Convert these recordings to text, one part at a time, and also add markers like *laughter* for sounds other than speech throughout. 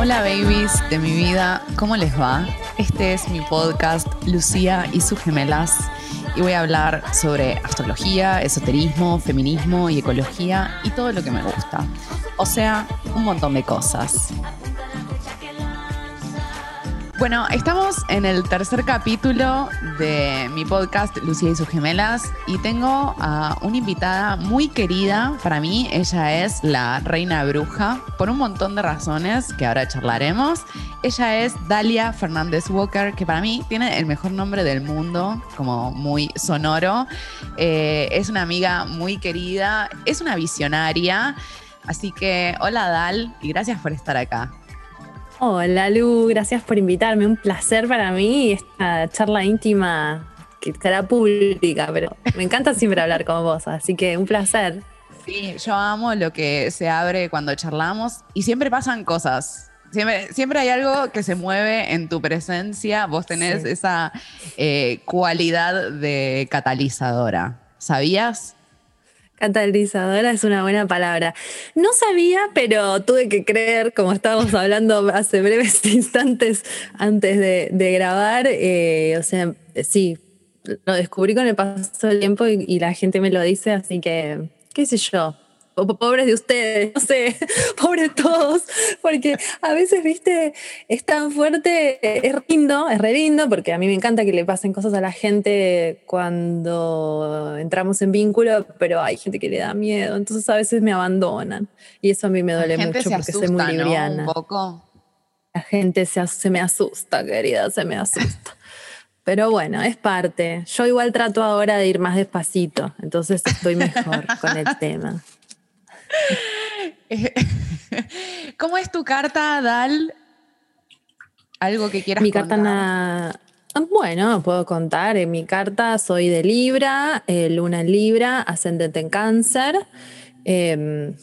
Hola babies de mi vida, ¿cómo les va? Este es mi podcast Lucía y sus gemelas y voy a hablar sobre astrología, esoterismo, feminismo y ecología y todo lo que me gusta. O sea, un montón de cosas. Bueno, estamos en el tercer capítulo de mi podcast Lucía y sus gemelas y tengo a una invitada muy querida para mí. Ella es la reina bruja por un montón de razones que ahora charlaremos. Ella es Dalia Fernández Walker, que para mí tiene el mejor nombre del mundo, como muy sonoro. Eh, es una amiga muy querida, es una visionaria. Así que hola Dal y gracias por estar acá. Hola Lu, gracias por invitarme. Un placer para mí esta charla íntima que estará pública, pero me encanta siempre hablar con vos, así que un placer. Sí, yo amo lo que se abre cuando charlamos y siempre pasan cosas. Siempre, siempre hay algo que se mueve en tu presencia. Vos tenés esa eh, cualidad de catalizadora. ¿Sabías? Catalizadora es una buena palabra. No sabía, pero tuve que creer, como estábamos hablando hace breves *laughs* instantes antes de, grabar, eh, o sea, sí, lo descubrí con el paso del tiempo y la gente me lo dice, así que, qué sé yo, pobres de ustedes, no sé, *laughs* pobres todos, porque a veces, viste, es tan fuerte, es lindo, es re lindo, porque a mí me encanta que le pasen cosas a la gente cuando entramos en vínculo, pero hay gente que le da miedo, entonces a veces me abandonan y eso a mí me duele mucho porque soy muy libriana. Un poco. La gente se, se me asusta, querida, se me asusta. Pero bueno, es parte. Yo igual trato ahora de ir más despacito, entonces estoy mejor con el *laughs* tema. *laughs* ¿Cómo es tu carta, Dal? ¿Algo que quieras Mi carta contar? Bueno, puedo contar. En mi carta soy de Libra, eh, Luna en Libra, ascendente en Cáncer. Em,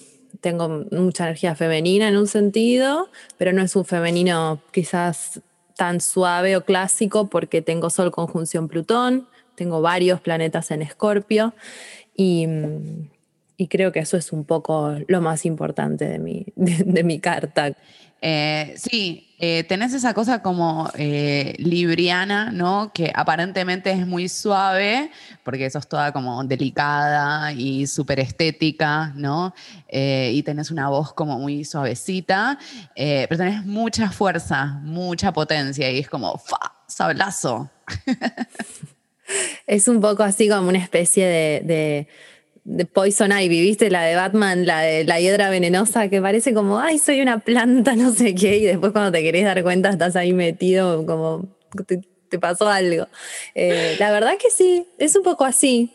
tengo mucha energía femenina en un sentido, pero no es un femenino quizás tan suave o clásico porque tengo Sol conjunción Plutón, tengo varios planetas en Escorpio y mm, y creo que eso es un poco lo más importante de mi, *laughs* de, mi carta. Eh, sí, eh, tenés esa cosa como eh, libriana, ¿no? Que aparentemente es muy suave, porque sos toda como delicada y súper estética, ¿no? y tenés una voz como muy suavecita, pero tenés mucha fuerza, mucha potencia y es como, ¡fa! ¡Sablazo! *laughs* es un poco así como una especie de de Poison Ivy, ¿viste? La de Batman, la de la hiedra venenosa, que parece como, ay, soy una planta, *laughs* no sé qué, y después cuando te querés dar cuenta estás ahí metido, como te, pasó algo. Eh, la verdad que sí, es un poco así.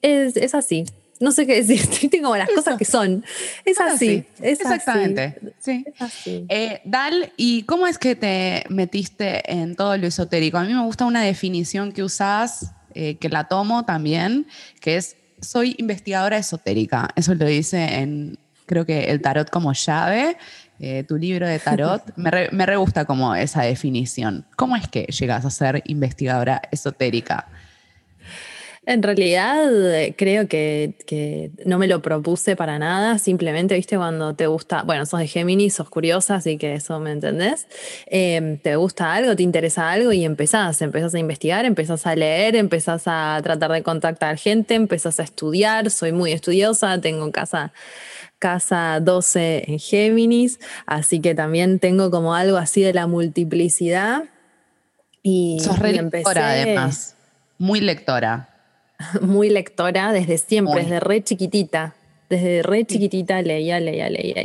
Es, así. No sé qué decir, *laughs* como las cosas que son. Es así. Exactamente. Sí. Eh, Dal, ¿y cómo es que te metiste en todo lo esotérico? A mí me gusta una definición que usás, eh, que la tomo también, que es soy investigadora esotérica. Eso lo dice en, creo que el tarot como llave, eh, tu libro de tarot. *laughs* me, re, gusta como esa definición. ¿Cómo es que llegas a ser investigadora esotérica? En realidad creo que, no me lo propuse para nada, simplemente, viste, cuando te gusta, bueno, sos de Géminis, sos curiosa, así que eso me entendés, em, te gusta algo, te interesa algo y empezás, empezás a investigar, empezás a leer, empezás a tratar de contactar gente, empezás a estudiar, soy muy estudiosa, tengo casa casa 12 en Géminis, así que también tengo como algo así de la multiplicidad. Y, Sos re lectora, además. Muy lectora. *laughs* muy lectora desde siempre, desde re chiquitita. Desde re chiquitita leía, leía, leía.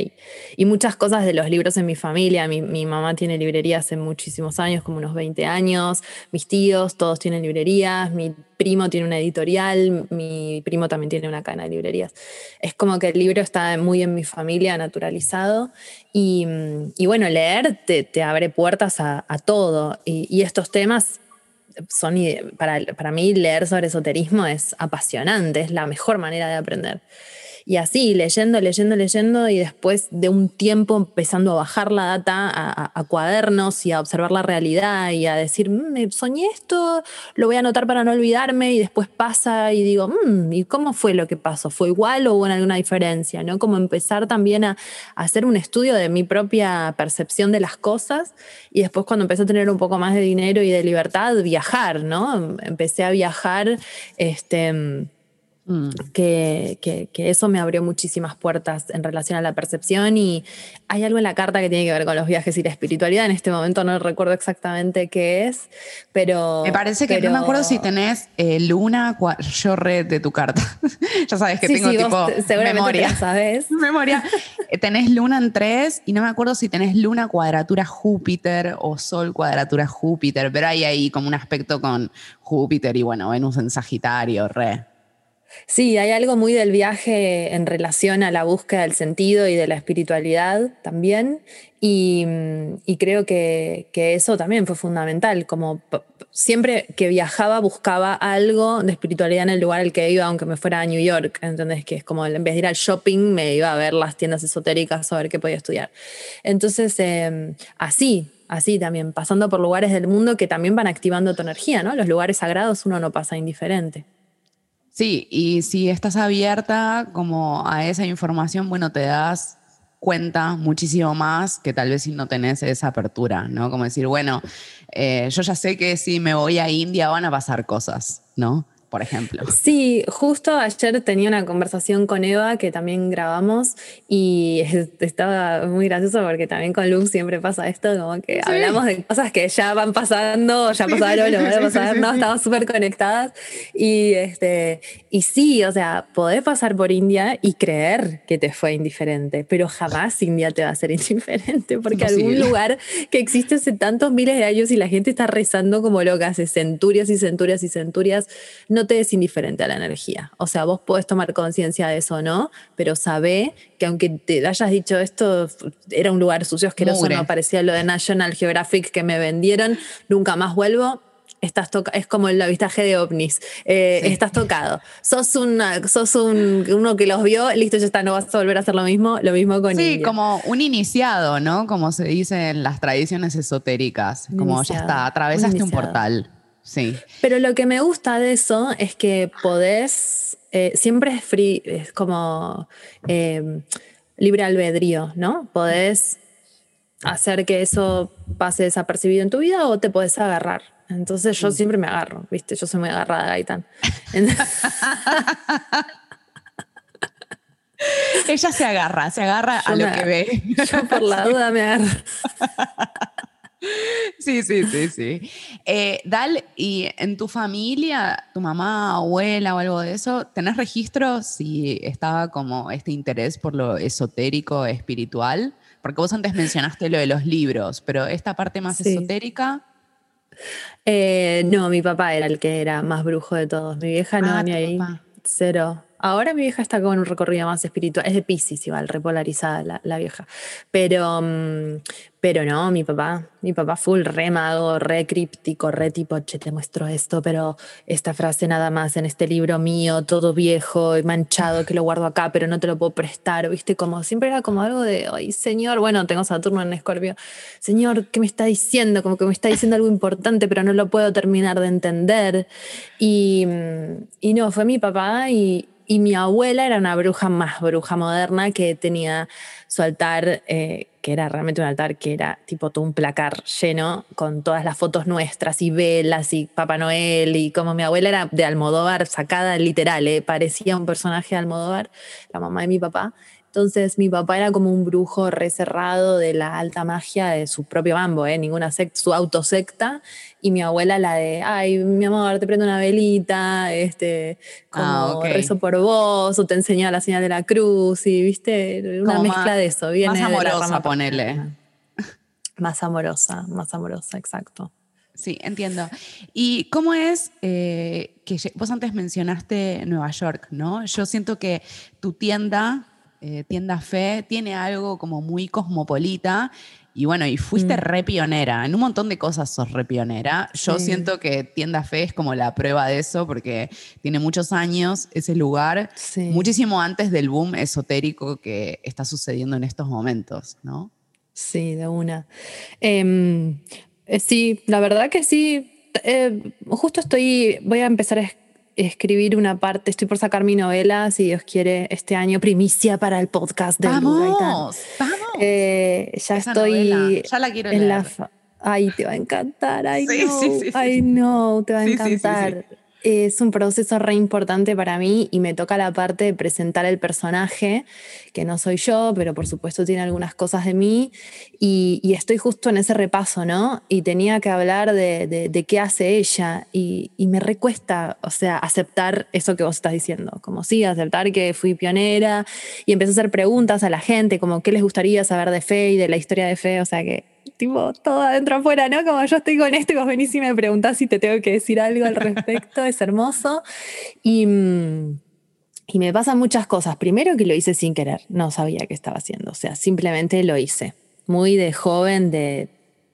Y, muchas cosas de los libros en mi familia. Mi, mamá tiene librería hace muchísimos años, como unos 20 años. Mis tíos, todos tienen librerías. Mi primo tiene una editorial. Mi primo también tiene una cadena de librerías. Es como que el libro está muy en mi familia, naturalizado. Y, bueno, leer te, abre puertas a, todo. y estos temas son, para, para mí leer sobre esoterismo es apasionante, es la mejor manera de aprender. Y así, leyendo, leyendo, leyendo y después de un tiempo empezando a bajar la data a, cuadernos y a observar la realidad y a decir, mm, soñé esto, lo voy a anotar para no olvidarme y después pasa y digo, mm, ¿y cómo fue lo que pasó? ¿Fue igual o hubo alguna diferencia? ¿no? Como empezar también a, a hacer un estudio de mi propia percepción de las cosas y después cuando empecé a tener un poco más de dinero y de libertad, viajar, ¿no? Empecé a viajar, este Mm. Que, que, eso me abrió muchísimas puertas en relación a la percepción y hay algo en la carta que tiene que ver con los viajes y la espiritualidad. En este momento no recuerdo exactamente qué es, pero... Me parece que no me acuerdo si tenés eh, luna, yo red de tu carta. *laughs* ya sabes que tengo tipo memoria. sabes. *laughs* memoria. Eh, tenés luna en tres y no me acuerdo si tenés luna cuadratura Júpiter o sol cuadratura Júpiter, pero hay ahí como un aspecto con Júpiter y bueno, Venus en Sagitario, re. Sí, hay algo muy del viaje en relación a la búsqueda del sentido y de la espiritualidad también. Y, mm, creo que, eso también fue fundamental. Como siempre que viajaba buscaba algo de espiritualidad en el lugar al que iba, aunque me fuera a New York. Entonces, que es como en vez de ir al shopping, me iba a ver las tiendas esotéricas a ver qué podía estudiar. Entonces, em, así, así también, pasando por lugares del mundo que también van activando tu energía, ¿no? Los lugares sagrados uno no pasa indiferente. Sí, y si estás abierta como a esa información, bueno, te das cuenta muchísimo más que tal vez si no tenés esa apertura, ¿no? Como decir, bueno, eh, yo ya sé que si me voy a India van a pasar cosas, ¿no? Por ejemplo. Sí, justo ayer tenía una conversación con Eva que también grabamos y *laughs* estaba muy gracioso porque también con Luz siempre pasa esto, como que hablamos de cosas que ya van pasando, ya pasaron, lo van a pasar, no, estamos súper conectadas. Y, este, y sí, o sea, podés pasar por India y creer que te fue indiferente, pero jamás India te va a ser *laughs* indiferente porque algún lugar que existe hace tantos miles de años y la gente está rezando como loca hace centurias y centurias y centurias, no te es indiferente a la energía. O sea, vos podés tomar conciencia de eso, ¿no? Pero sabe que aunque te hayas dicho esto, era un lugar sucio, asqueroso, no parecía lo de National Geographic que me vendieron, nunca más vuelvo. Estás es como el avistaje de ovnis. Eh, estás tocado. Sos, una, sos un, uno que los vio, listo, ya está, no vas a volver a hacer lo mismo. Lo mismo con Sí, como un iniciado, ¿no? Como se dice en las tradiciones esotéricas. como ya está, atravesaste un portal. Sí. Pero lo que me gusta de eso es que podés, eh, siempre es free, es como em, libre albedrío, ¿no? Podés hacer que eso pase desapercibido en tu vida o te podés agarrar. Entonces yo mm. siempre me agarro, ¿viste? Yo soy muy agarrada, Gaitán. *laughs* Ella se agarra, se agarra a lo que ve. Yo por la duda me agarro. *laughs* *laughs* Sí, sí, sí, sí. Eh, Dal, ¿y en tu familia, tu mamá, abuela o algo de eso, tenés registro si estaba como este interés por lo esotérico, espiritual? Porque vos antes mencionaste lo de los libros, pero esta parte más esotérica. Eh, no, mi papá era el que era más brujo de todos. Mi vieja no, ah, ni ahí. Cero. Ahora mi vieja está con un recorrido más espiritual. Es de Pisces igual, repolarizada la, vieja. Pero, mm, pero no, mi papá, mi papá full re mago, re críptico, re tipo, che, te muestro esto, pero esta frase nada más en este libro mío, todo viejo y manchado, que lo guardo acá, pero no te lo puedo prestar, ¿viste? Como siempre era como algo de, ay, señor, bueno, tengo Saturno en Escorpio, señor, ¿qué me está diciendo? Como que me está diciendo algo importante, pero no lo puedo terminar de entender. Y, mm, y no, fue mi papá y, y mi abuela era una bruja más bruja moderna que tenía su altar, eh, que era realmente un altar que era tipo todo un placar lleno con todas las fotos nuestras y velas y Papá Noel y como mi abuela era de Almodóvar, sacada literal, eh, parecía un personaje de Almodóvar, la mamá de mi papá. Entonces mi papá era como un brujo reserrado de la alta magia de su propio bambo, ¿eh? ninguna secta, su autosecta, y mi abuela la de, ay, mi amor, te prendo una velita, este, como ah, rezo por vos, o te enseña la señal de la cruz, y viste, una mezcla de eso. Viene más amorosa, ponele. *laughs* Más amorosa, más amorosa, exacto. Sí, entiendo. ¿Y cómo es eh, que vos antes mencionaste Nueva York, ¿no? Yo siento que tu tienda eh, tienda Fe tiene algo como muy cosmopolita Y bueno, y fuiste mm. re pionera. En un montón de cosas sos re pionera. Yo siento que Tienda Fe es como la prueba de eso, porque tiene muchos años ese lugar, muchísimo antes del boom esotérico que está sucediendo en estos momentos, ¿no? Sí, de una. Em, eh, sí, la verdad que sí. Eh, justo estoy, voy a empezar a escribir una parte, estoy por sacar mi novela, si Dios quiere, este año, primicia para el podcast de ¡Vamos! ¡Vamos! Eh, ya estoy ya la quiero en leer. ay, te va a encantar, ay, no, ay, no, te va a encantar es un proceso re importante para mí y me toca la parte de presentar el personaje, que no soy yo, pero por supuesto tiene algunas cosas de mí, y, estoy justo en ese repaso, ¿no? Y tenía que hablar de, qué hace ella, y, me recuesta, o sea, aceptar eso que vos estás diciendo, como sí, aceptar que fui pionera, y empecé a hacer preguntas a la gente, como qué les gustaría saber de Fe y de la historia de Fe, o sea que tipo, todo adentro afuera, ¿no? Como yo estoy con esto y vos venís y me preguntás si te tengo que decir algo al respecto, es hermoso. Y, mm, y me pasan muchas cosas. Primero que lo hice sin querer, no sabía qué estaba haciendo, o sea, simplemente lo hice. Muy de joven, de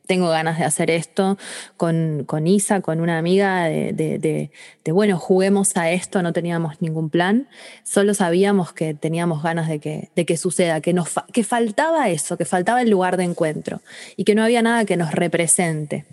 tengo ganas de hacer esto con, con Isa, con una amiga, de, bueno, juguemos a esto, no teníamos ningún plan, solo sabíamos que teníamos ganas de que, de que suceda, que, nos que faltaba eso, que faltaba el lugar de encuentro y que no había nada que nos represente.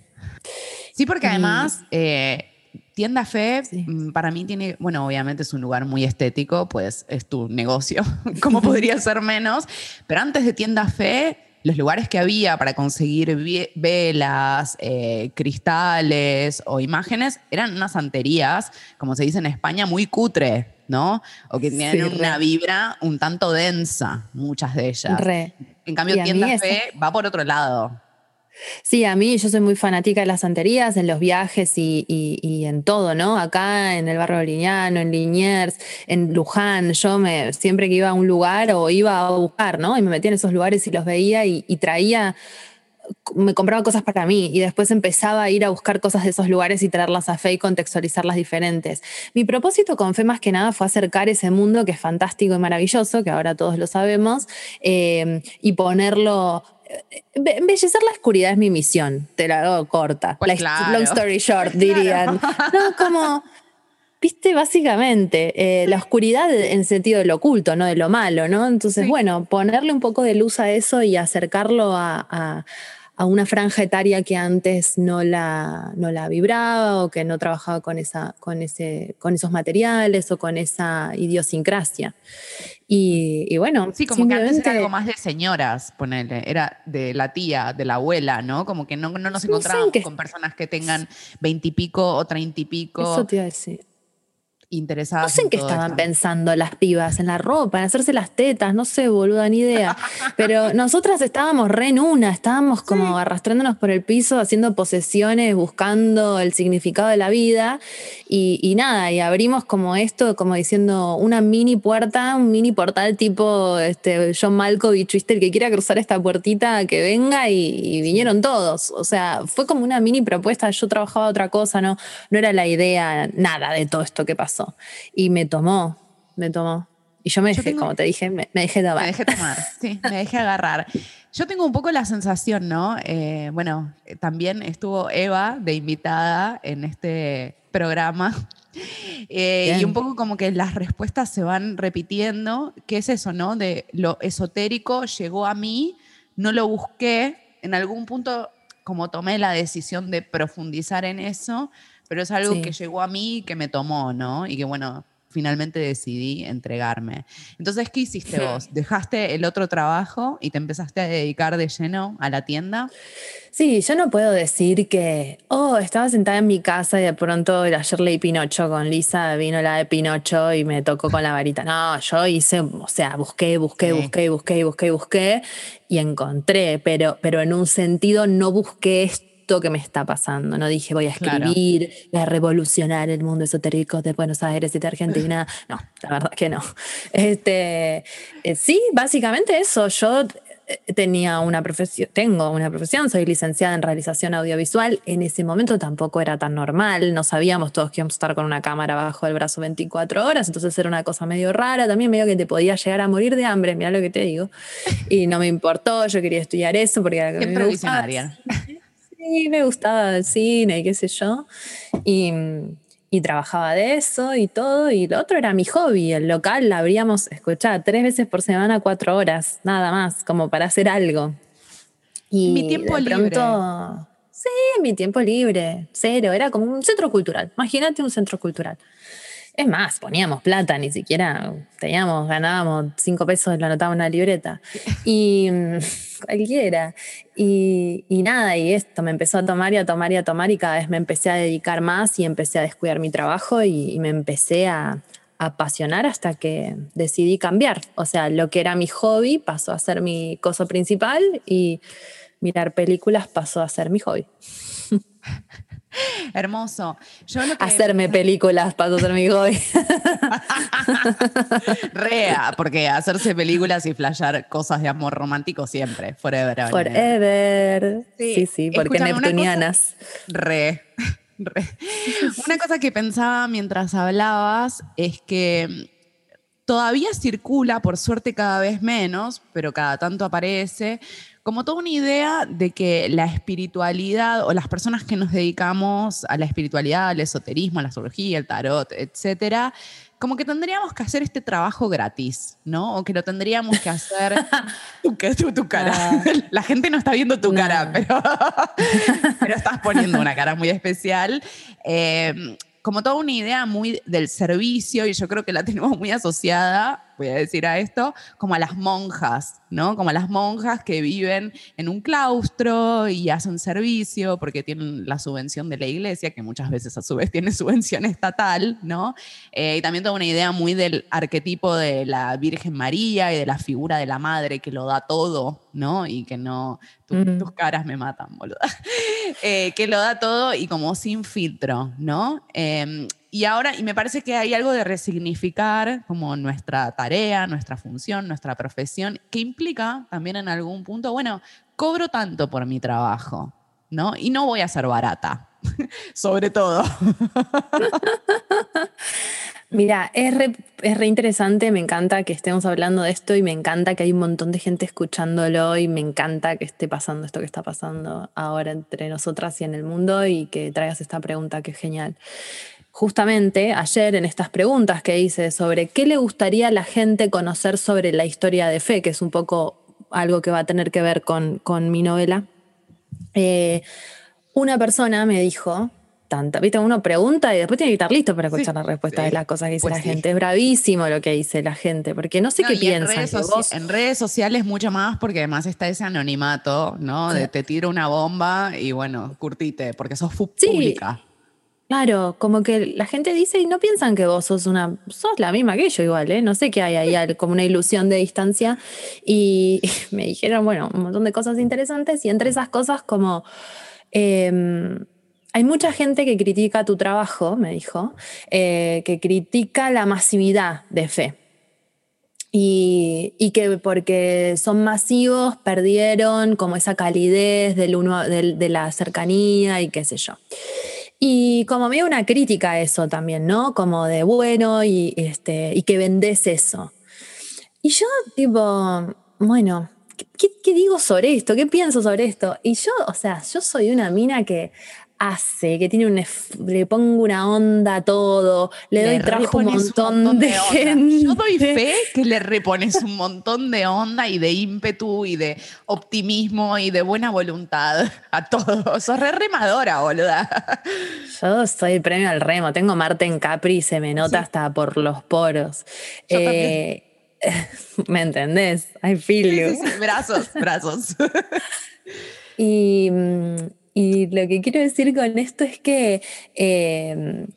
Sí, porque además... Eh, Tienda Fe, mm, para mí tiene, bueno, obviamente es un lugar muy estético, pues es tu negocio, *laughs* como podría ser menos, pero antes de Tienda Fe los lugares que había para conseguir velas, eh, cristales o imágenes eran unas santerías, como se dice en España, muy cutre, ¿no? O que tenían una vibra un tanto densa, muchas de ellas. En cambio, Tienda Fe va por otro lado. Sí, a mí yo soy muy fanática de las santerías, en los viajes y, en todo, ¿no? Acá en el barrio Liñano, en Liniers, en Luján, yo me, siempre que iba a un lugar o iba a buscar, ¿no? Y me metía en esos lugares y los veía y, traía me compraba cosas para mí y después empezaba a ir a buscar cosas de esos lugares y traerlas a fe y contextualizarlas diferentes. Mi propósito con fe más que nada fue acercar ese mundo que es fantástico y maravilloso, que ahora todos lo sabemos, eh, y ponerlo embellecer la oscuridad es mi misión, te la hago corta. Pues long story short, *laughs* dirían. No, como, viste, básicamente, eh, la oscuridad en sentido de lo oculto, no de lo malo, ¿no? Entonces, bueno, ponerle un poco de luz a eso y acercarlo a a una franja etaria que antes no la, no la vibraba o que no trabajaba con, esa, con, ese, con esos materiales o con esa idiosincrasia. Y, bueno, sí, como que antes era algo más de señoras, ponele, era de la tía, de la abuela, ¿no? Como que no, no nos encontrábamos con personas que tengan veintipico o treinta y pico. Eso te iba a decir interesadas. No sé en, qué estaban pensando las pibas, en la ropa, en hacerse las tetas, no sé, boluda, ni idea. *laughs* Pero nosotras estábamos re en una, estábamos como arrastrándonos por el piso, haciendo posesiones, buscando el significado de la vida. Y, nada, y abrimos como esto, como diciendo una mini puerta, un mini portal tipo este, John Malkovich, ¿viste? El que quiera cruzar esta puertita, que venga y, vinieron todos. O sea, fue como una mini propuesta. Yo trabajaba otra cosa, no, no era la idea, nada de todo esto que pasó. Y me tomó, me tomó. Y yo me dejé, como te dije, me, dejé tomar. Me dejé tomar, *laughs* sí, me dejé agarrar. Yo tengo un poco la sensación, ¿no? Eh, bueno, también estuvo Eva de invitada en este programa. *laughs* Eh, y un poco como que las respuestas se van repitiendo. ¿Qué es eso, no? De lo esotérico llegó a mí, no lo busqué. En algún punto, como tomé la decisión de profundizar en eso, pero es algo que llegó a mí y que me tomó, ¿no? Y que bueno, finalmente decidí entregarme. Entonces, ¿qué hiciste vos? ¿Dejaste el otro trabajo y te empezaste a dedicar de lleno a la tienda? Sí, yo no puedo decir que, oh, estaba sentada en mi casa y de pronto ayer leí Pinocho con Lisa, vino la de Pinocho y me tocó con la varita. No, yo hice, o sea, busqué, busqué, busqué, busqué, busqué, busqué y encontré, pero, pero en un sentido no busqué esto que me está pasando. No dije voy a escribir, voy a revolucionar el mundo esotérico de Buenos Aires y de Argentina. *laughs* No, la verdad que no. Este, eh, sí, básicamente eso. Yo eh, tenía una profesión, tengo una profesión, soy licenciada en realización audiovisual. En ese momento tampoco era tan normal, no sabíamos todos que íbamos a estar con una cámara bajo el brazo 24 horas, entonces era una cosa medio rara, también medio que te podía llegar a morir de hambre, mira lo que te digo. Y no me importó, yo quería estudiar eso porque era que me gustaba. *laughs* Sí, me gustaba el cine y qué sé yo. Y y trabajaba de eso y todo, y lo otro era mi hobby, el local la abríamos, escuchá, tres veces por semana, cuatro horas, nada más, como para hacer algo. Y mi tiempo libre. Sí, mi tiempo libre, cero, era como un centro cultural, imagínate un centro cultural. Es más, poníamos plata, ni siquiera teníamos, ganábamos cinco pesos, lo anotábamos en una libreta. Y cualquiera. Y, nada, y esto me empezó a tomar y a tomar y a tomar y cada vez me empecé a dedicar más y empecé a descuidar mi trabajo y, me empecé a, apasionar hasta que decidí cambiar. O sea, lo que era mi hobby pasó a ser mi cosa principal y mirar películas pasó a ser mi hobby. *laughs* *laughs* Hermoso. Hacerme *laughs* películas para ser mi hobby. *laughs* Rea, porque hacerse películas y flashear cosas de amor romántico siempre, forever. Forever. Sí, sí, porque neptunianas. re, re. Una cosa que pensaba mientras hablabas es que todavía circula, por suerte cada vez menos, pero cada tanto aparece, como toda una idea de que la espiritualidad o las personas que nos dedicamos a la espiritualidad, al esoterismo, a la astrología, el tarot, etcétera, como que tendríamos que hacer este trabajo gratis, ¿no? O que lo tendríamos que hacer. *laughs* tu, tu, cara. *laughs* La gente no está viendo tu cara, pero, *laughs* pero estás poniendo una cara muy especial. Eh, como toda una idea muy del servicio, y yo creo que la tenemos muy asociada voy a decir a esto, como a las monjas, ¿no? Como a las monjas que viven en un claustro y hacen servicio porque tienen la subvención de la iglesia, que muchas veces a su vez tiene *laughs* subvención estatal, ¿no? Eh, y también toda una idea muy del arquetipo de la Virgen María y de la figura de la madre que lo da todo, ¿no? Y que no, mm. tus caras me matan, boluda. *laughs* Eh, que lo da todo y como sin filtro, ¿no? Em, y ahora, y me parece que hay algo de resignificar como nuestra tarea, nuestra función, nuestra profesión, que implica también en algún punto, bueno, cobro tanto por mi trabajo, ¿no? Y no voy a ser barata, *laughs* sobre todo. *laughs* Mira, es re, es re, interesante, me encanta que estemos hablando de esto y me encanta que hay un montón de gente escuchándolo y me encanta que esté pasando esto que está pasando ahora entre nosotras y en el mundo y que traigas esta pregunta que es genial justamente ayer en estas preguntas que hice sobre qué le gustaría a la gente conocer sobre la historia de fe, que es un poco algo que va a tener que ver con, mi novela, eh, una persona me dijo, tanta, viste, uno pregunta y después tiene que estar listo para escuchar la respuesta de las cosas que dice pues la gente. Es bravísimo lo que dice la gente, porque no sé qué piensan. En redes, sociales mucho más, porque además está ese anonimato, ¿no? De te tiro una bomba y bueno, curtite, porque sos pública. Claro, como que la gente dice y no piensan que vos sos una, sos la misma que yo igual, ¿eh? No sé qué hay ahí, como una ilusión de distancia. Y *laughs* me dijeron, bueno, un montón de cosas interesantes y entre esas cosas como, em, hay mucha gente que critica tu trabajo, me dijo, eh, que critica la masividad de fe. Y, que porque son masivos perdieron como esa calidez del uno, de la cercanía y qué sé yo. Y como medio una crítica a eso también, ¿no? Como de bueno y, este, y que vendes eso. Y yo, tipo, bueno, ¿qué, ¿qué, digo sobre esto? ¿Qué pienso sobre esto? Y yo, o sea, yo soy una mina que hace, que tiene un le pongo una onda a todo, le, doy trabajo un montón, de, gente. Yo doy fe que le repones un montón de onda y de ímpetu y de optimismo y de buena voluntad a todos. Sos re remadora, boluda. Yo soy premio al remo, tengo Marte en Capri y se me nota hasta por los poros. Eh, *laughs* ¿Me entendés? I feel you. Brazos, brazos. *laughs* y mm, y lo que quiero decir con esto es que em,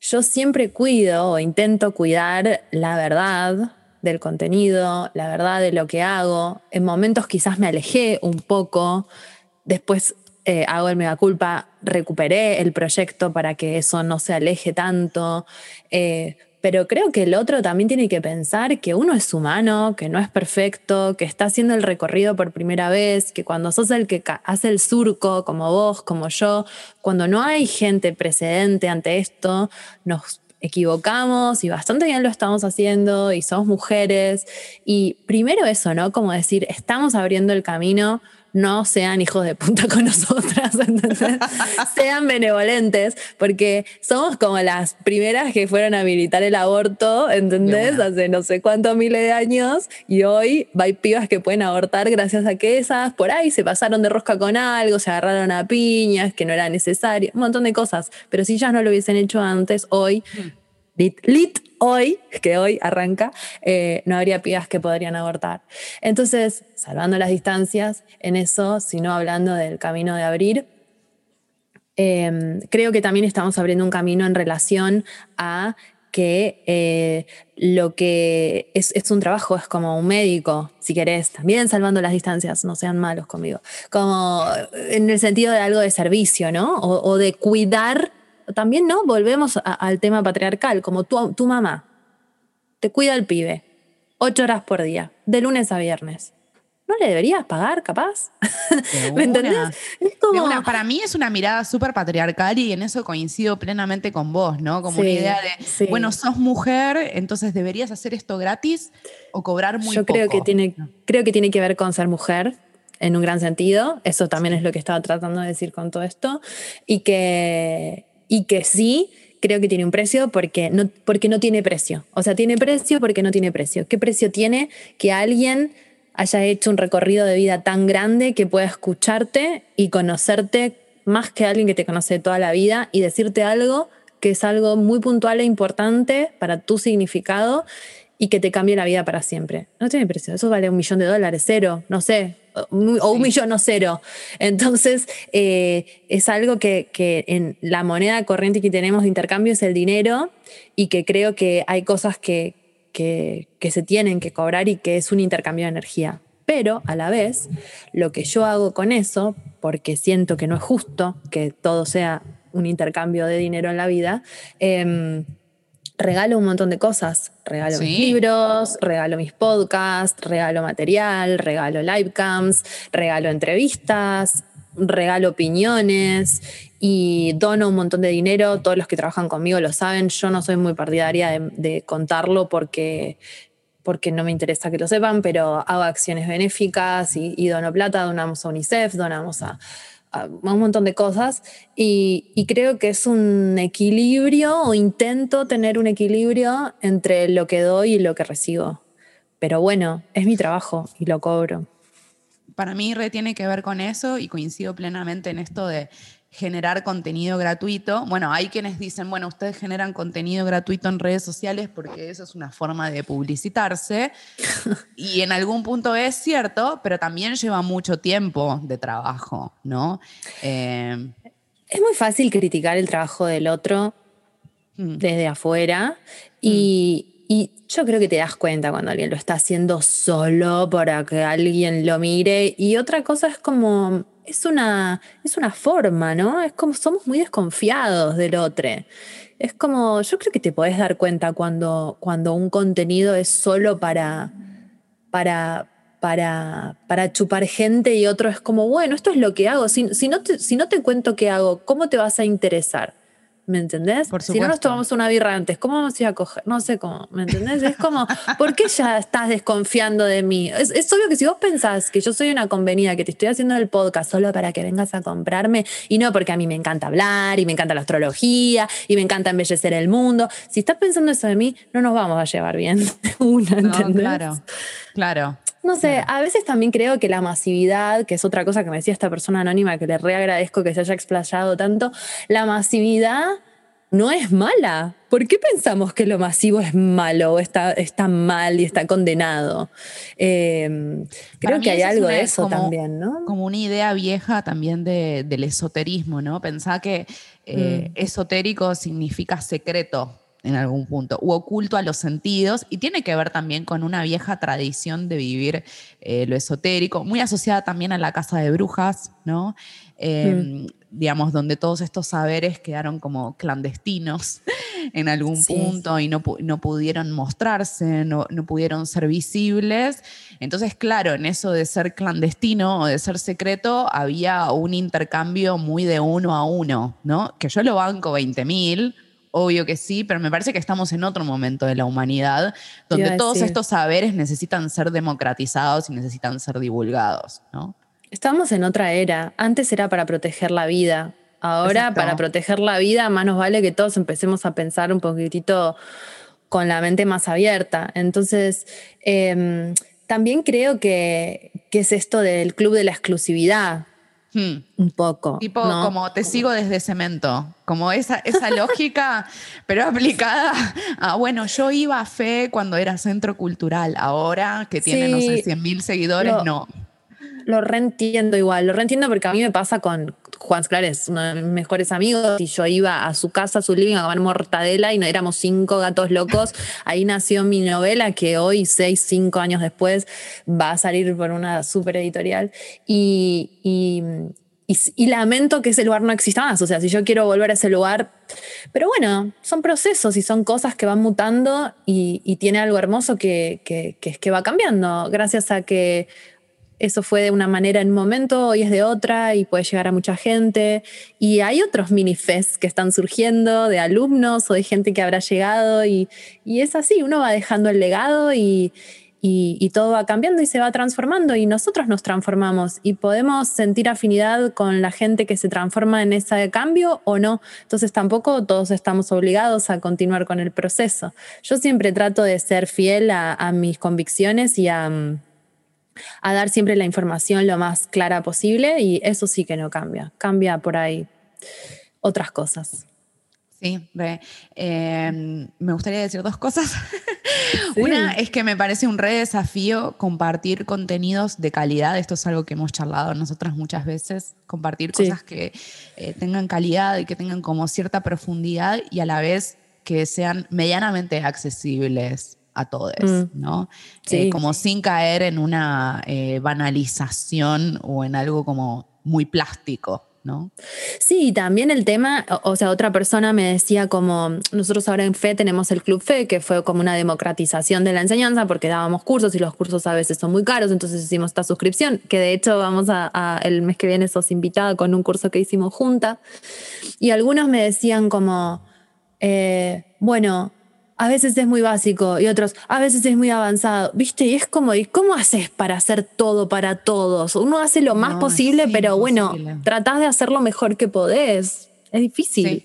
yo siempre cuido o intento cuidar la verdad del contenido, la verdad de lo que hago. En momentos quizás me alejé un poco, después eh, hago el mega culpa, recuperé el proyecto para que eso no se aleje tanto. Eh, pero creo que el otro también tiene que pensar que uno es humano, que no es perfecto, que está haciendo el recorrido por primera vez, que cuando sos el que hace el surco, como vos, como yo, cuando no hay gente precedente ante esto, nos equivocamos y bastante bien lo estamos haciendo y somos mujeres. Y primero eso, ¿no? Como decir, estamos abriendo el camino, no sean hijos de puta con nosotras, *laughs* sean benevolentes, porque somos como las primeras que fueron a militar el aborto, ¿entendés? Hace no sé cuántos miles de años y hoy hay pibas que pueden abortar gracias a que esas por ahí se pasaron de rosca con algo, se agarraron a piñas, que no era necesario, un montón de cosas. Pero si ellas no lo hubiesen hecho antes, hoy, mm. Lit, lit hoy, que hoy arranca, eh, no habría pibas que podrían abortar. Entonces, salvando las distancias en eso, sino hablando del camino de abrir, em, creo que también estamos abriendo un camino en relación a que eh, lo que es, un trabajo es como un médico, si querés, también salvando las distancias, no sean malos conmigo, como en el sentido de algo de servicio, ¿no? o de cuidar también, ¿no? Volvemos al tema patriarcal, como tu, tu mamá te cuida el pibe, ocho horas por día, de lunes a viernes. ¿No le deberías pagar, capaz? *laughs* ¿Me entendés? para mí es una mirada súper patriarcal y en eso coincido plenamente con vos, ¿no? Como una idea de, bueno, sos mujer, entonces deberías hacer esto gratis o cobrar muy Yo creo que tiene, creo que tiene que ver con ser mujer en un gran sentido. Eso también es lo que estaba tratando de decir con todo esto. Y que, y que sí, creo que tiene un precio porque no, porque no tiene precio. O sea, tiene precio porque no tiene precio. ¿Qué precio tiene que alguien haya hecho un recorrido de vida tan grande que pueda escucharte y conocerte más que alguien que te conoce toda la vida y decirte algo que es algo muy puntual e importante para tu significado y que te cambie la vida para siempre. No tiene precio, eso vale un millón de dólares, cero, no sé, o un millón o cero. Entonces, eh, es algo que, en la moneda corriente que tenemos de intercambio es el dinero y que creo que hay cosas que, que, se tienen que cobrar y que es un intercambio de energía. Pero a la vez, lo que yo hago con eso, porque siento que no es justo que todo sea un intercambio de dinero en la vida, eh, regalo un montón de cosas. Regalo mis libros, regalo mis podcasts, regalo material, regalo livecams, regalo entrevistas, regalo opiniones y dono un montón de dinero. Todos los que trabajan conmigo lo saben. Yo no soy muy partidaria de, contarlo porque porque no me interesa que lo sepan, pero hago acciones benéficas y, y dono plata, donamos a UNICEF, donamos a, un montón de cosas y, creo que es un equilibrio o intento tener un equilibrio entre lo que doy y lo que recibo. Pero bueno, es mi trabajo y lo cobro. Para mí re tiene que ver con eso y coincido plenamente en esto de generar contenido gratuito. Bueno, hay quienes dicen, bueno, ustedes generan contenido gratuito en redes sociales porque eso es una forma de publicitarse. y en algún punto es cierto, pero también lleva mucho tiempo de trabajo, ¿no? Eh, es muy fácil criticar el trabajo del otro mm. desde afuera y, y yo creo que te das cuenta cuando alguien lo está haciendo solo para que alguien lo mire. Y otra cosa es como es una, es una forma, ¿no? Es como somos muy desconfiados del otro. Es como, yo creo que te podés dar cuenta cuando, cuando un contenido es solo para, para, para, para chupar gente y otro es como, bueno, esto es lo que hago. Si, si, no si no te cuento qué hago, ¿cómo te vas a interesar? ¿Me entendés? si no nos tomamos una birra antes, ¿cómo vamos a ir a coger? No sé cómo, ¿me entendés? Es como, *laughs* ¿por qué ya estás desconfiando de mí? Es, obvio que si vos pensás que yo soy una convenida, que te estoy haciendo el podcast solo para que vengas a comprarme, y no porque a mí me encanta hablar, y me encanta la astrología, y me encanta embellecer el mundo, si estás pensando eso de mí, no nos vamos a llevar bien *laughs* una, ¿entendés? claro, claro. No sé, a veces también creo que la masividad, que es otra cosa que me decía esta persona anónima que le reagradezco que se haya explayado tanto, la masividad no es mala. ¿Por qué pensamos que lo masivo es malo o está, está mal y está condenado? Em, creo que hay algo de eso también, ¿no? Como una idea vieja también del esoterismo, ¿no? Pensar que eh, mm. esotérico significa secreto, en algún punto, u oculto a los sentidos, y tiene que ver también con una vieja tradición de vivir eh, lo esotérico, muy asociada también a la casa de brujas, ¿no? Em, mm. digamos, donde todos estos saberes quedaron como clandestinos *laughs* en algún punto y no, no, pudieron mostrarse, no, no, pudieron ser visibles. Entonces, claro, en eso de ser clandestino o de ser secreto, había un intercambio muy de uno a uno, ¿no? Que yo lo banco 20.000, obvio que sí, pero me parece que estamos en otro momento de la humanidad donde todos estos saberes necesitan ser democratizados y necesitan ser divulgados, ¿no? Estamos en otra era. Antes era para proteger la vida. Ahora, para proteger la vida, más nos vale que todos empecemos a pensar un poquitito con la mente más abierta. Entonces, em, también creo que, es esto del club de la exclusividad. Hmm. Un poco. Tipo, como te sigo desde cemento. Como esa, esa *laughs* lógica, pero aplicada a, bueno, yo iba a fe cuando era centro cultural. Ahora que tiene, no sé, 100 mil seguidores, no lo reentiendo igual, lo reentiendo porque a mí me pasa con Juan Clares, uno de mis mejores amigos, y yo iba a su casa, a su living, a comer mortadela y no éramos cinco gatos locos. *laughs* Ahí nació mi novela que hoy, seis, cinco años después, va a salir por una super editorial. Y, y, lamento que ese lugar no exista más. O sea, si yo quiero volver a ese lugar. Pero bueno, son procesos y son cosas que van mutando y, tiene algo hermoso que, que, que, que va cambiando. Gracias a que eso fue de una manera en un momento, hoy es de otra y puede llegar a mucha gente. Y hay otros minifests que están surgiendo de alumnos o de gente que habrá llegado y, es así, uno va dejando el legado y, y, todo va cambiando y se va transformando y nosotros nos transformamos y podemos sentir afinidad con la gente que se transforma en ese cambio o no. Entonces tampoco todos estamos obligados a continuar con el proceso. Yo siempre trato de ser fiel a mis convicciones y a a dar siempre la información lo más clara posible y eso sí que no cambia, cambia por ahí otras cosas. Sí, em, me gustaría decir dos cosas. *laughs* Una es que me parece un re desafío compartir contenidos de calidad. Esto es algo que hemos charlado nosotras muchas veces. Compartir cosas que eh, tengan calidad y que tengan como cierta profundidad y a la vez que sean medianamente accesibles a todos, mm. ¿no? Eh, como sin caer en una eh, banalización o en algo como muy plástico. ¿No? Sí, también el tema, o, sea, otra persona me decía como, nosotros ahora en FE tenemos el Club FE, que fue como una democratización de la enseñanza, porque dábamos cursos y los cursos a veces son muy caros, entonces hicimos esta suscripción, que de hecho vamos a, el mes que viene sos invitada con un curso que hicimos junta, y algunos me decían como, eh, bueno, a veces es muy básico y otros a veces es muy avanzado, ¿viste? Y es como, ¿y cómo haces para hacer todo para todos? Uno hace lo más posible, pero bueno, tratás de hacer lo mejor que podés. Es difícil.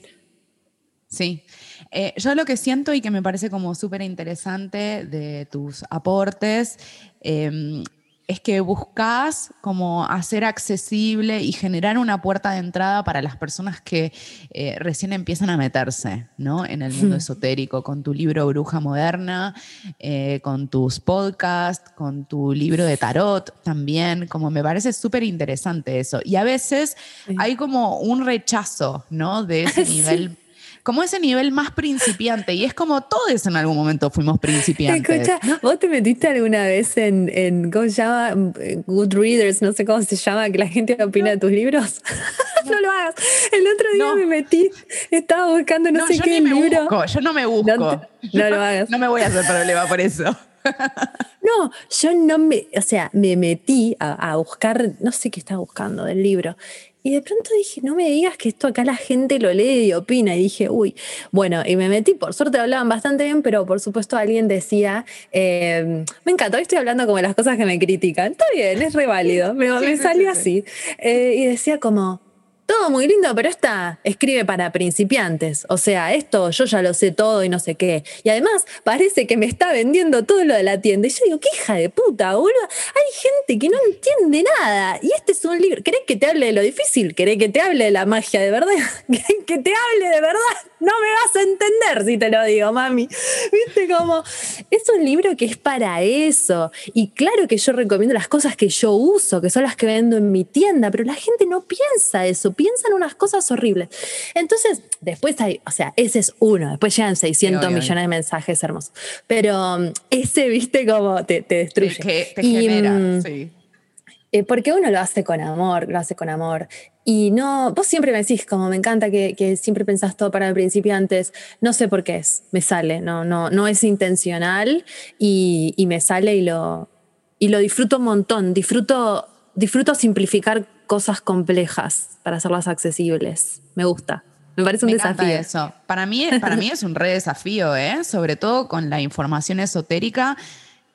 Sí. Eh, yo lo que siento y que me parece como súper interesante de tus aportes em, es que buscas como hacer accesible y generar una puerta de entrada para las personas que eh, recién empiezan a meterse ¿no? en el mundo esotérico, con tu libro Bruja Moderna, eh, con tus podcasts, con tu libro de tarot también, como me parece súper interesante eso. Y a veces hay como un rechazo ¿no? de ese *laughs* nivel como ese nivel más principiante. Y es como todos en algún momento fuimos principiantes. Escucha, ¿vos te metiste alguna vez en, en, ¿cómo se llama? Goodreaders, no sé cómo se llama, que la gente opina de tus libros? *laughs* no lo hagas. El otro día me metí, estaba buscando no, sé qué libro. yo no me busco. No, lo hagas. No me voy a hacer problema por eso. *laughs* No, yo no me, o sea, me metí a, a, buscar, no sé qué estaba buscando del libro, y de pronto dije, no me digas que esto acá la gente lo lee y opina. Y dije, uy, bueno, y me metí, por suerte hablaban bastante bien, pero por supuesto alguien decía, eh, me encanta, hoy estoy hablando como de las cosas que me critican. Está bien, es re válido, me, me salió así. Eh, y decía como, todo muy lindo, pero esta escribe para principiantes. O sea, esto yo ya lo sé todo y no sé qué. Y además parece que me está vendiendo todo lo de la tienda. Y yo digo, qué hija de puta, boludo. Hay gente que no entiende nada. Y este es un libro. ¿Querés que te hable de lo difícil? ¿Querés que te hable de la magia de verdad? *laughs* ¿Querés que te hable de verdad? No me vas a entender si te lo digo, mami. ¿Viste cómo? Es un libro que es para eso. Y claro que yo recomiendo las cosas que yo uso, que son las que vendo en mi tienda, pero la gente no piensa eso piensan unas cosas horribles. Entonces, después hay, o sea, ese es uno, después llegan 600 millones de mensajes hermosos. Pero um, ese, viste, como te, destruye. te genera, mm, sí. Eh, porque uno lo hace con amor, lo hace con amor. Y no, vos siempre me decís, como me encanta que, siempre pensás todo para el principiantes, no sé por qué es, me sale, no, no, no es intencional y, y me sale y lo, y lo disfruto un montón, disfruto, disfruto simplificar cosas complejas para hacerlas accesibles, me gusta. Me parece un desafío. Eso. Para mí, para mí es un re desafío, ¿eh? sobre todo con la información esotérica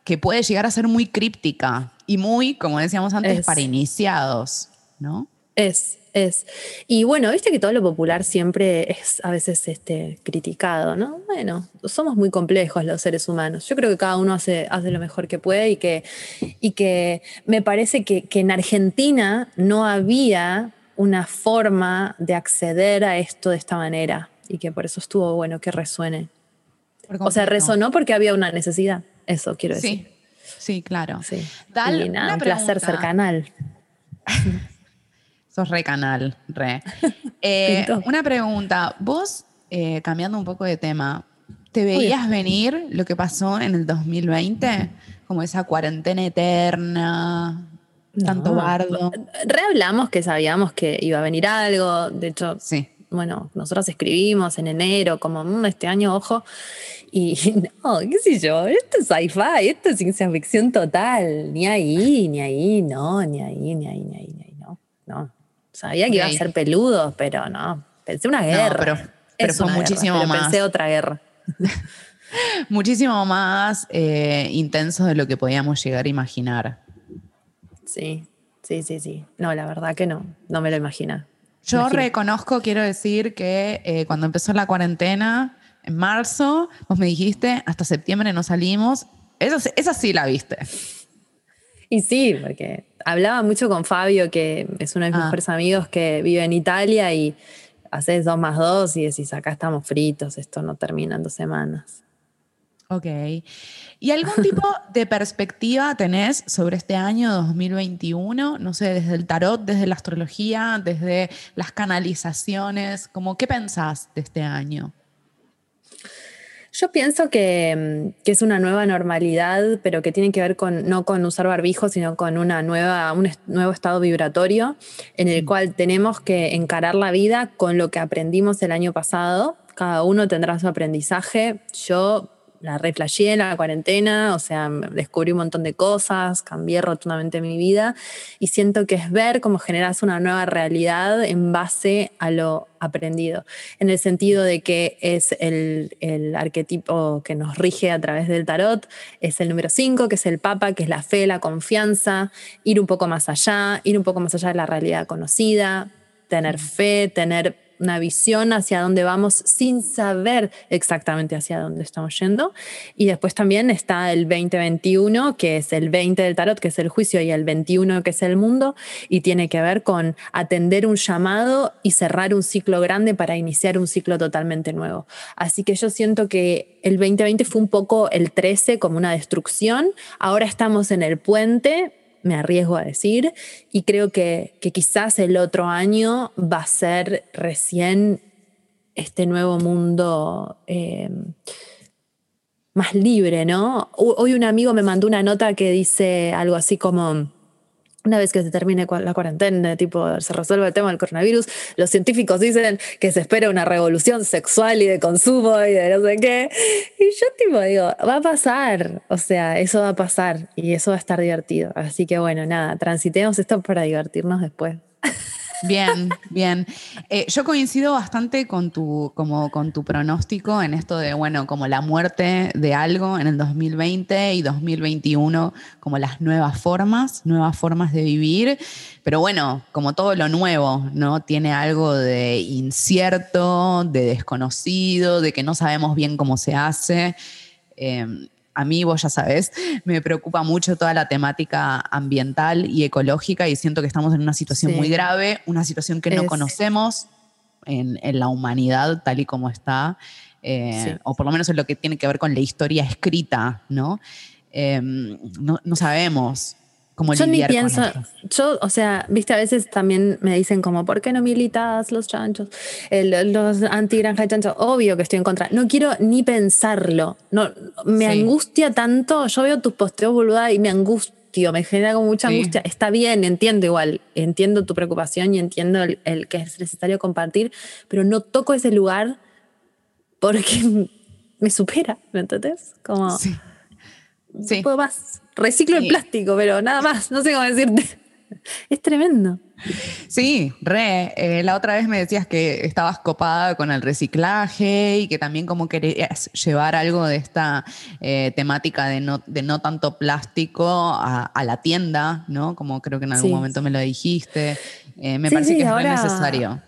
que puede llegar a ser muy críptica y muy, como decíamos antes, para iniciados, ¿no? Es, es. Y bueno, viste que todo lo popular siempre es a veces este, criticado, ¿no? Bueno, somos muy complejos los seres humanos. Yo creo que cada uno hace, hace lo mejor que puede y que, y que me parece que, que en Argentina no había una forma de acceder a esto de esta manera y que por eso estuvo bueno que resuene. O sea, resonó porque había una necesidad. Eso quiero decir. Sí, claro. Sí. y nada, un placer ser canal. *laughs* Sos re canal, re. *laughs* Eh, una pregunta. Vos, eh, cambiando un poco de tema, ¿te veías venir lo que pasó en el 2020? Como esa cuarentena eterna, tanto bardo. Rehablamos que sabíamos que iba a venir algo. De hecho, sí. bueno, nosotros escribimos en enero, como mm, este año, ojo. Y *laughs* no, qué sé yo, esto es sci-fi, esto es ciencia ficción total. Ni ahí, ni ahí, no, ni ahí, ni ahí, ni ahí, ni ahí, no. No. Sabía que iba a ser peludo, pero no. Pensé una guerra. pero, fue muchísimo más. Pensé otra guerra. *laughs* muchísimo más eh, intenso de lo que podíamos llegar a imaginar. Sí, sí, sí, sí. No, la verdad que no, no me lo imagina. Yo reconozco, quiero decir que eh, cuando empezó la cuarentena, en marzo, vos me dijiste, hasta septiembre no salimos. Esa, esa sí la viste. Y sí, porque hablaba mucho con Fabio, que es uno de mis ah. mejores amigos que vive en Italia y haces dos más dos y decís, acá estamos fritos, esto no termina en dos semanas. Ok. ¿Y algún tipo *laughs* de perspectiva tenés sobre este año 2021? No sé, desde el tarot, desde la astrología, desde las canalizaciones, como, ¿qué pensás de este año? Yo pienso que, es una nueva normalidad, pero que tiene que ver con no con usar barbijo, sino con una nueva, un nuevo estado vibratorio en el mm. cual tenemos que encarar la vida con lo que aprendimos el año pasado. Cada uno tendrá su aprendizaje. Yo la reflashé en la cuarentena, o sea, descubrí un montón de cosas, cambié rotundamente mi vida y siento que es ver cómo generas una nueva realidad en base a lo aprendido, en el sentido de que es el, el arquetipo que nos rige a través del tarot, es el número 5, que es el papa, que es la fe, la confianza, ir un poco más allá, ir un poco más allá de la realidad conocida, tener fe, tener una visión hacia dónde vamos sin saber exactamente hacia dónde estamos yendo. Y después también está el 2021, que es el 20 del tarot, que es el juicio, y el 21, que es el mundo, y tiene que ver con atender un llamado y cerrar un ciclo grande para iniciar un ciclo totalmente nuevo. Así que yo siento que el 2020 fue un poco el 13 como una destrucción, ahora estamos en el puente me arriesgo a decir, y creo que, quizás el otro año va a ser recién este nuevo mundo eh, más libre, ¿no? Hoy un amigo me mandó una nota que dice algo así como una vez que se termine la cuarentena, tipo se resuelve el tema del coronavirus, los científicos dicen que se espera una revolución sexual y de consumo y de no sé qué. Y yo tipo digo, va a pasar, o sea, eso va a pasar y eso va a estar divertido. Así que bueno, nada, transitemos esto para divertirnos después. *laughs* Bien, bien. Eh, yo coincido bastante con tu, como, con tu pronóstico en esto de, bueno, como la muerte de algo en el 2020 y 2021, como las nuevas formas, nuevas formas de vivir. Pero bueno, como todo lo nuevo, ¿no? Tiene algo de incierto, de desconocido, de que no sabemos bien cómo se hace. Em, a mí, vos ya sabés, me preocupa mucho toda la temática ambiental y ecológica y siento que estamos en una situación muy grave, una situación que no conocemos en, la humanidad tal y como está, eh, o por lo menos en lo que tiene que ver con la historia escrita, ¿no? Em, no, no sabemos yo ni pienso, yo, o sea, viste, a veces también me dicen como, ¿por qué no militas los chanchos? los anti-granja de chanchos, obvio que estoy en contra. No quiero ni pensarlo. No, me angustia tanto, yo veo tus posteos, boluda, y me angustio, me genera como mucha angustia. Está bien, entiendo igual, entiendo tu preocupación y entiendo el, que es necesario compartir, pero no toco ese lugar porque *laughs* me supera, ¿me entendés? Como, sí. No puedo más. Reciclo el plástico, pero nada más, no sé cómo decirte. *laughs* Es tremendo. Sí, re. Eh, la otra vez me decías que estabas copada con el reciclaje y que también como querías llevar algo de esta eh, temática de no, de no tanto plástico a, la tienda, ¿no? Como creo que en algún momento me lo dijiste. Eh, me parece que es muy necesario.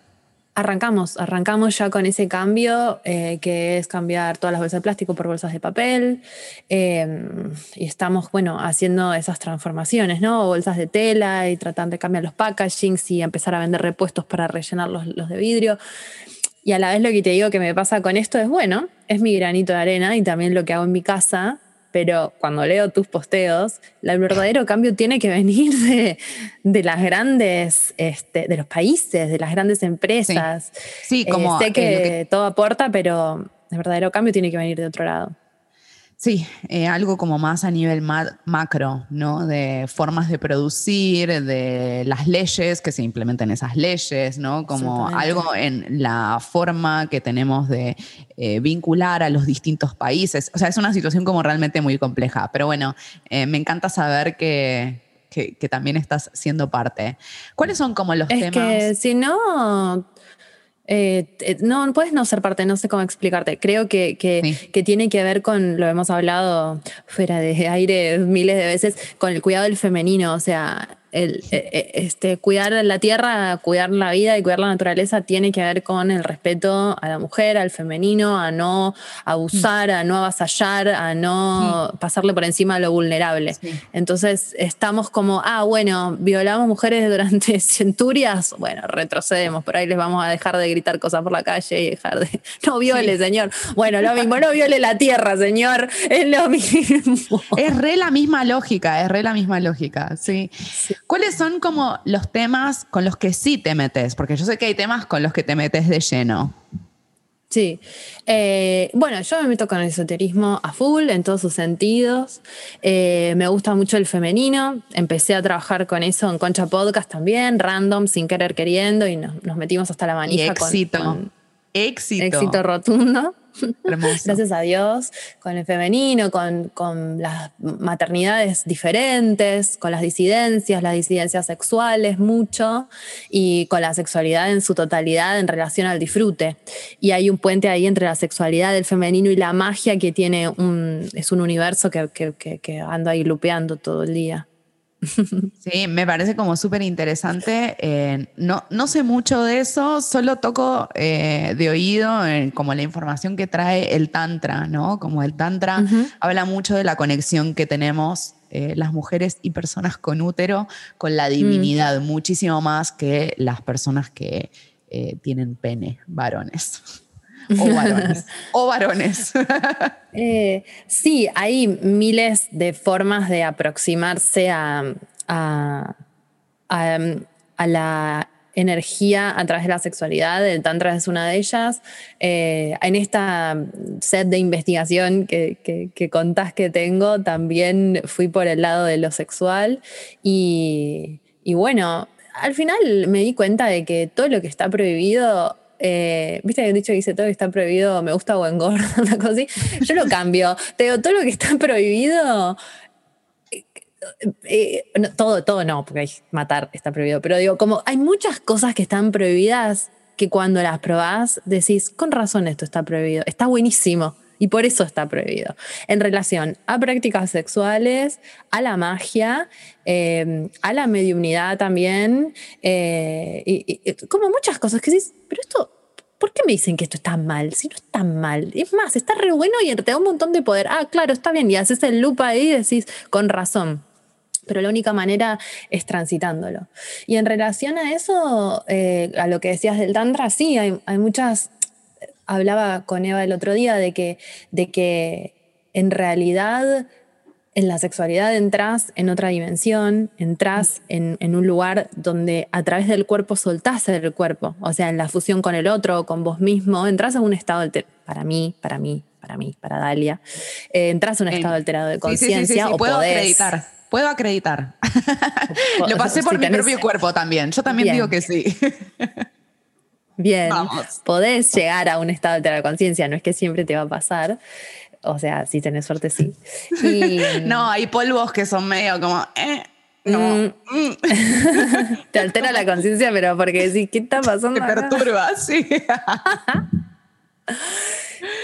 Arrancamos, arrancamos ya con ese cambio, eh, que es cambiar todas las bolsas de plástico por bolsas de papel. Em, y estamos, bueno, haciendo esas transformaciones, ¿no? Bolsas de tela y tratando de cambiar los packagings y empezar a vender repuestos para rellenar los, los de vidrio. Y a la vez lo que te digo que me pasa con esto es, bueno, es mi granito de arena y también lo que hago en mi casa pero cuando leo tus posteos, el verdadero cambio tiene que *laughs* venir de, las grandes, este, de los países, de las grandes empresas. Sí, eh, como sé que todo aporta, pero el verdadero cambio tiene que venir de otro lado. Sí, eh, algo como más a nivel macro, ¿no? De formas de producir, de las leyes, que se implementen esas leyes, ¿no? Como algo en la forma que tenemos de eh, vincular a los distintos países. O sea, es una situación como realmente muy compleja, pero bueno, eh, me encanta saber que, que, también estás siendo parte. ¿Cuáles son como los es temas? Que si no, eh, eh, no, puedes no ser parte, no sé cómo explicarte. Creo que, que, tiene que ver con, lo hemos hablado fuera de aire miles de veces, con el cuidado del femenino. O sea, el, e, e, este, cuidar la tierra, cuidar la vida y cuidar la naturaleza tiene que ver con el respeto a la mujer, al femenino, a no abusar, a no avasallar, a no pasarle por encima a lo vulnerable. Entonces estamos como, ah, bueno, violamos mujeres durante *laughs* centurias, bueno, retrocedemos, por ahí les vamos a dejar de gritar cosas por la calle y dejar de, *laughs* no viole, señor. Bueno, lo mismo, no viole la tierra, señor, es lo mismo. Es re la misma lógica, es re la misma lógica, sí. ¿Cuáles son como los temas con los que sí te metes? Porque yo sé que hay temas con los que te metes de lleno. Sí. Eh, bueno, yo me meto con el esoterismo a full en todos sus sentidos. Eh, me gusta mucho el femenino. Empecé a trabajar con eso en Concha Podcast también, random, sin querer queriendo, y nos, metimos hasta la manija. éxito. éxito. Éxito rotundo. *laughs* Gracias a Dios, con el femenino, con, con, las maternidades diferentes, con las disidencias, las disidencias sexuales, mucho, y con la sexualidad en su totalidad en relación al disfrute. Y hay un puente ahí entre la sexualidad del femenino y la magia que tiene un, es un universo que, que, ando ahí lupeando todo el día. *laughs* Sí, me parece como súper interesante. Eh, no, no sé mucho de eso, solo toco eh, de oído como la información que trae el Tantra, ¿no? Como el Tantra habla mucho de la conexión que tenemos eh, las mujeres y personas con útero con la divinidad, mm. muchísimo más que las personas que tienen pene, varones. O *laughs* varones. o varones. *laughs* Eh, sí, hay miles de formas de aproximarse a, a, la energía a través de la sexualidad. El Tantra es una de ellas. Eh, en esta set de investigación que, que, que, contás que tengo, también fui por el lado de lo sexual. Y, y bueno, al final me di cuenta de que todo lo que está prohibido eh, viste que he dicho que dice todo lo que está prohibido me gusta o engorda, *laughs* una cosa así. Yo lo cambio. Te digo, todo lo que está prohibido. Eh, eh, todo, todo no, porque hay, matar está prohibido. Pero digo, como hay muchas cosas que están prohibidas que cuando las probás decís, con razón esto está prohibido. Está buenísimo. Y por eso está prohibido. En relación a prácticas sexuales, a la magia, a la mediunidad también, y, como muchas cosas que decís, pero esto ¿por qué me dicen que esto está mal? Si no está mal. Es más, está re bueno y te da un montón de poder. Ah, claro, está bien. Y haces el loop ahí y decís, con razón. Pero la única manera es transitándolo. Y en relación a eso, eh, a lo que decías del Tantra, sí, hay, muchas. Hablaba con Eva el otro día de que, de que en realidad en la sexualidad entras en otra dimensión, entras en, un lugar donde a través del cuerpo soltás el cuerpo, o sea, en la fusión con el otro con vos mismo, entras en un estado alterado, para mí, para mí, para mí, para Dalia, eh, entras en un estado alterado de conciencia o puedo acreditar. Puedo acreditar. *laughs* Lo pasé por mi propio cuerpo también. Yo también digo que sí. *laughs* Bien, podés llegar a un estado de conciencia, no es que siempre te va a pasar. O sea, si tenés suerte, sí. *laughs* no, hay polvos que son medio como. Eh, mm. Mm. *laughs* Te altera la conciencia, pero porque decís, ¿qué está *laughs* pasando? Te perturba, sí.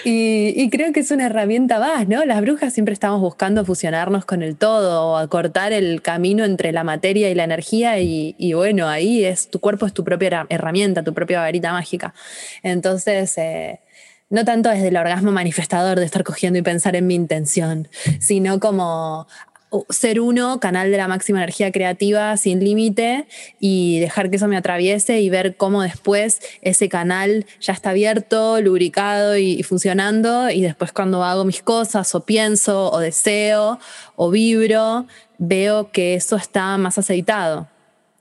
Y, creo que es una herramienta más, ¿no? Las brujas siempre estamos buscando fusionarnos con el todo o acortar el camino entre la materia y la energía y, bueno, ahí es tu cuerpo es tu propia herramienta, tu propia varita mágica. Entonces, eh, no tanto desde el orgasmo manifestador de estar cogiendo y pensar en mi intención, sino como ser uno, canal de la máxima energía creativa sin límite y dejar que eso me atraviese y ver cómo después ese canal ya está abierto, lubricado y, funcionando y después cuando hago mis cosas o pienso o deseo o vibro, veo que eso está más aceitado.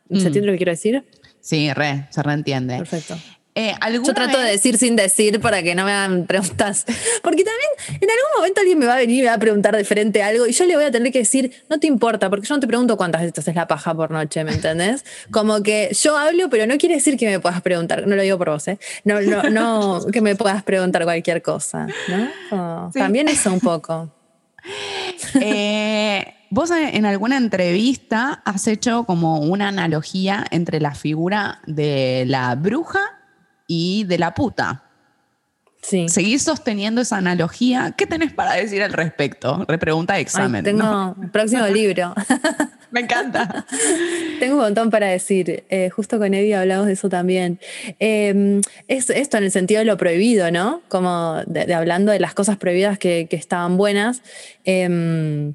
¿Se mm. entiende lo que quiero decir? Sí, re, se reentiende. Perfecto. Eh, Yo trato de decir sin decir para que no me hagan preguntas. Porque también en algún momento alguien me va a venir y me va a preguntar de frente algo y yo le voy a tener que decir, no te importa, porque yo no te pregunto cuántas veces haces la paja por noche, ¿me entendés? *laughs* Como que yo hablo, pero no quiere decir que me puedas preguntar, no lo digo por vos, ¿eh? No, no, no *laughs* que me puedas preguntar cualquier cosa, ¿no? También eso un poco. *laughs* Eh, vos en alguna entrevista has hecho como una analogía entre la figura de la bruja y de la puta. Sí. Seguís sosteniendo esa analogía. ¿Qué tenés para decir al respecto? Repregunta de examen. tengo el próximo *laughs* libro. *laughs* Me encanta. tengo un montón para decir. Eh, justo con Eddie hablamos de eso también. Em, es esto en el sentido de lo prohibido, ¿no? Como de, hablando de las cosas prohibidas que, estaban buenas. Em,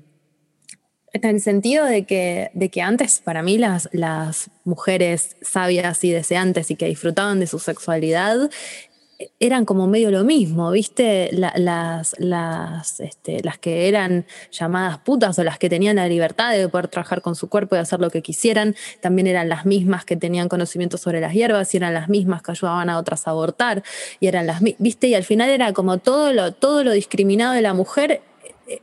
en el sentido de que, de que antes para mí las, mujeres sabias y deseantes y que disfrutaban de su sexualidad eran como medio lo mismo, ¿viste? las, las, este, las que eran llamadas putas o las que tenían la libertad de poder trabajar con su cuerpo y hacer lo que quisieran, también eran las mismas que tenían conocimiento sobre las hierbas y eran las mismas que ayudaban a otras a abortar y eran las ¿viste? Y al final era como todo lo, todo lo discriminado de la mujer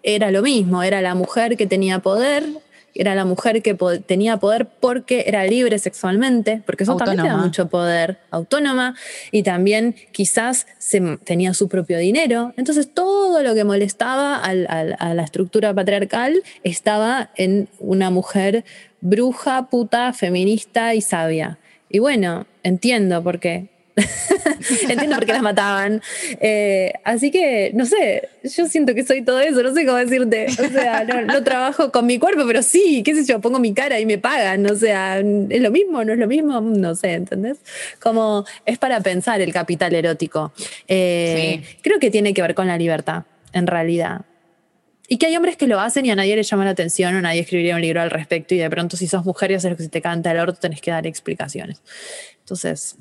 era lo mismo, era la mujer que tenía poder, era la mujer que tenía poder porque era libre sexualmente, porque eso también tenía mucho poder, autónoma, y también quizás tenía su propio dinero. Entonces todo lo que molestaba a la estructura patriarcal estaba en una mujer bruja, puta, feminista y sabia. Y bueno, entiendo por qué *laughs* Entiendo por qué las mataban. Eh, así que, no sé, yo siento que soy todo eso, no sé cómo decirte. O sea, no, trabajo con mi cuerpo, pero sí, qué sé yo, pongo mi cara y me pagan. O sea, ¿es lo mismo? ¿No es lo mismo? No sé, ¿entendés? Como es para pensar el capital erótico. Eh, creo que tiene que ver con la libertad, en realidad. Y que hay hombres que lo hacen y a nadie le llama la atención o nadie escribiría un libro al respecto y de pronto si sos mujer y haces lo que se te canta el orto tenés que dar explicaciones. Entonces,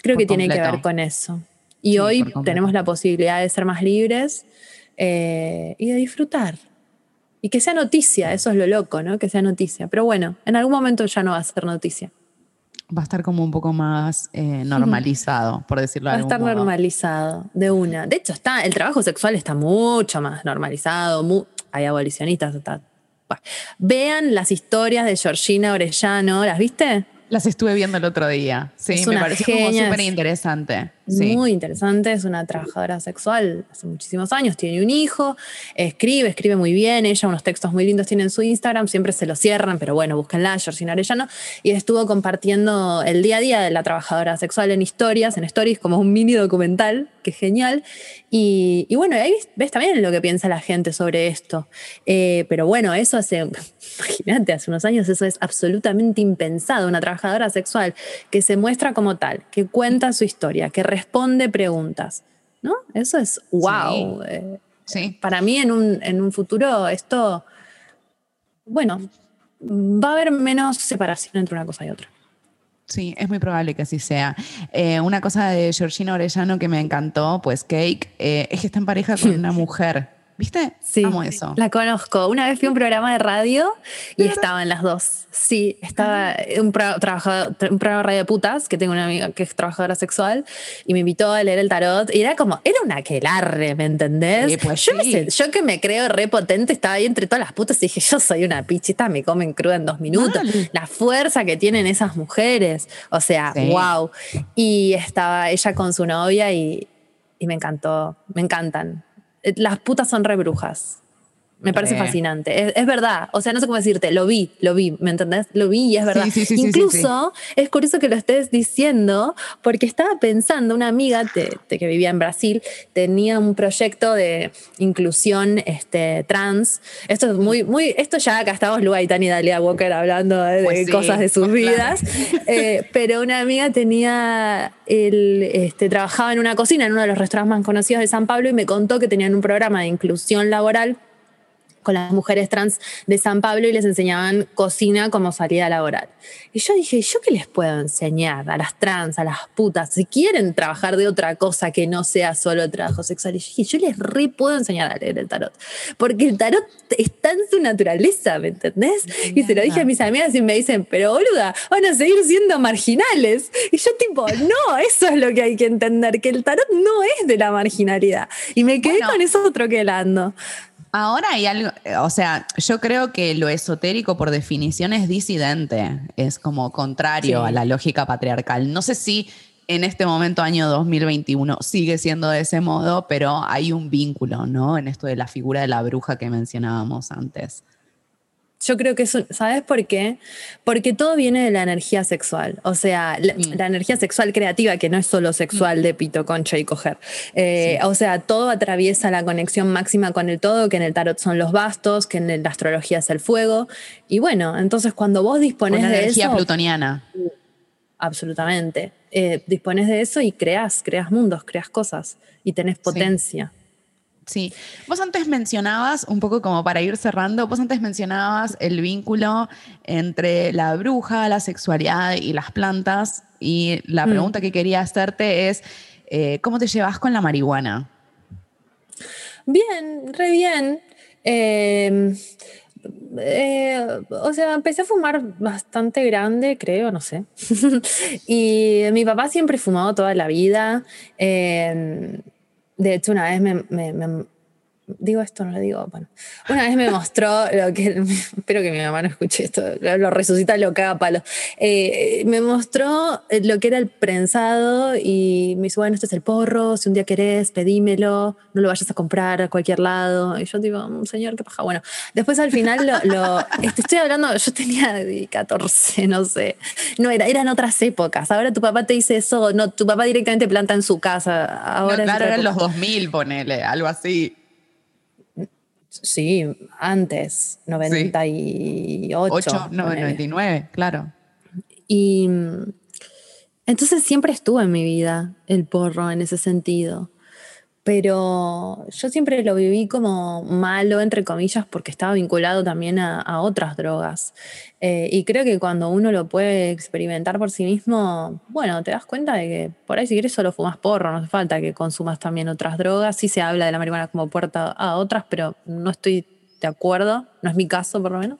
creo que tiene que ver con eso. Y hoy tenemos la posibilidad de ser más libres eh, y de disfrutar. Y que sea noticia, eso es lo loco, ¿no? Que sea noticia. Pero bueno, en algún momento ya no va a ser noticia. Va a estar como un poco más eh, normalizado, por decirlo de Va a estar normalizado, de una. De hecho, está, el trabajo sexual está mucho más normalizado. hay abolicionistas. Vean las historias de Georgina Orellano, ¿las viste? Las estuve viendo el otro día. Sí, me pareció como súper interesante. Muy interesante, es una trabajadora sexual hace muchísimos años, tiene un hijo, escribe, escribe muy bien, ella unos textos muy lindos tiene en su Instagram, siempre se lo cierran, pero bueno, búsquenla, Georgina Arellano, y estuvo compartiendo el día a día de la trabajadora sexual en historias, en stories, como un mini documental, que es genial, y, bueno, ahí ves también lo que piensa la gente sobre esto, eh, pero bueno, eso hace, *laughs* imagínate, hace unos años eso es absolutamente impensado, una trabajadora sexual que se muestra como tal, que cuenta su historia, que responde preguntas, ¿no? Eso es wow. Sí. Eh, para mí en un, futuro esto, bueno, va a haber menos separación entre una cosa y otra. Sí, es muy probable que así sea. Eh, una cosa de Georgina Orellano que me encantó, pues Cake, eh, es que está en pareja con *laughs* una mujer. ¿Viste? Sí, Amo eso. la conozco. Una vez fui a un programa de radio y estaban las dos. Sí, estaba un, pro- trabajador- un programa de radio de putas, que tengo una amiga que es trabajadora sexual, y me invitó a leer el tarot. Y era como, era una aquelarre, ¿me entendés? Sí, pues yo, me sí. yo que me creo re potente, estaba ahí entre todas las putas y dije, yo soy una pichita, me comen cruda en dos minutos. Mal. La fuerza que tienen esas mujeres. O sea, Sí. wow. Y estaba ella con su novia y, y me encantó, me encantan. Eh, Las putas son re brujas. Me parece Re. fascinante. Es, es verdad. O sea, no sé cómo decirte. Lo vi, lo vi. ¿Me entendés? Lo vi y es verdad. Sí, sí, sí, sí, sí, Incluso es curioso que lo estés diciendo porque estaba pensando, una amiga que vivía en Brasil tenía un proyecto de inclusión este, trans. Esto es muy, muy, esto ya acá estamos Luga y Tani Dalia Walker hablando de, de Pues cosas de sus claro. vidas. Eh, pero una amiga tenía, el, este, trabajaba en una cocina en uno de los restaurantes más conocidos de San Pablo y me contó que tenían un programa de inclusión laboral con las mujeres trans de San Pablo y les enseñaban cocina como salida laboral. Y yo dije, ¿yo qué les puedo enseñar a las trans, a las putas? Si quieren trabajar de otra cosa que no sea solo trabajo sexual. Y yo dije, yo les re puedo enseñar a leer el tarot. Porque el tarot está en su naturaleza, ¿me entendés? Y se lo dije a mis amigas y me dicen, pero boluda, van a seguir siendo marginales. Y yo tipo, no, eso es lo que hay que entender, que el tarot no es de la marginalidad. Y me quedé Bueno. con eso troquelando. Ahora hay algo, eh, o sea, yo creo que lo esotérico por definición es disidente, es como contrario Sí. a la lógica patriarcal. No sé si en este momento, año 2021, sigue siendo de ese modo, pero hay un vínculo, ¿no? En esto de la figura de la bruja que mencionábamos antes. Yo creo que eso, ¿sabes por qué? Porque todo viene de la energía sexual. O sea, la, Mm. la energía sexual creativa, que no es solo sexual de pito, concha y coger. Eh, O sea, todo atraviesa la conexión máxima con el todo, que en el tarot son los bastos, que en la astrología es el fuego. Y bueno, entonces cuando vos dispones Una de energía eso. plutoniana. Absolutamente. Eh, dispones de eso y creas, creas mundos, creas cosas y tenés potencia. Sí. Vos antes mencionabas, un poco como para ir cerrando, vos antes mencionabas el vínculo entre la bruja, la sexualidad y las plantas. Y la Mm. pregunta que quería hacerte es, eh, ¿cómo te llevas con la marihuana? Bien, re bien. Eh, eh, o sea, empecé a fumar bastante grande, creo, no sé. *laughs* y mi papá siempre fumado toda la vida. Eh, de hecho, una vez me, Digo esto, no lo digo. Bueno, una vez me mostró lo que. Espero que mi mamá no escuche esto, lo resucita, lo caga a palo. Eh, me mostró eh, lo que era el prensado y me dice, bueno, este es el porro, si un día querés, pedímelo, no lo vayas a comprar a cualquier lado. Y yo digo, "Mm, señor, qué paja. Bueno, después al final lo. lo- este, estoy hablando, yo tenía 14, no sé. No era, eran otras épocas. Ahora tu papá te dice eso, no, tu papá directamente planta en su casa. Ahora No, claro, eran los 2000, ponele, algo así. Sí, antes, 98. 8, no, ponele. 99, claro. Y mm, entonces siempre estuvo en mi vida el porro en ese sentido. Pero yo siempre lo viví como malo, entre comillas, porque estaba vinculado también a, otras drogas. Eh, y creo que cuando uno lo puede experimentar por sí mismo, bueno, te das cuenta de que por ahí si quieres solo fumas porro, no hace falta que consumas también otras drogas. Sí se habla de la marihuana como puerta a otras, pero no estoy de acuerdo, no es mi caso por lo menos.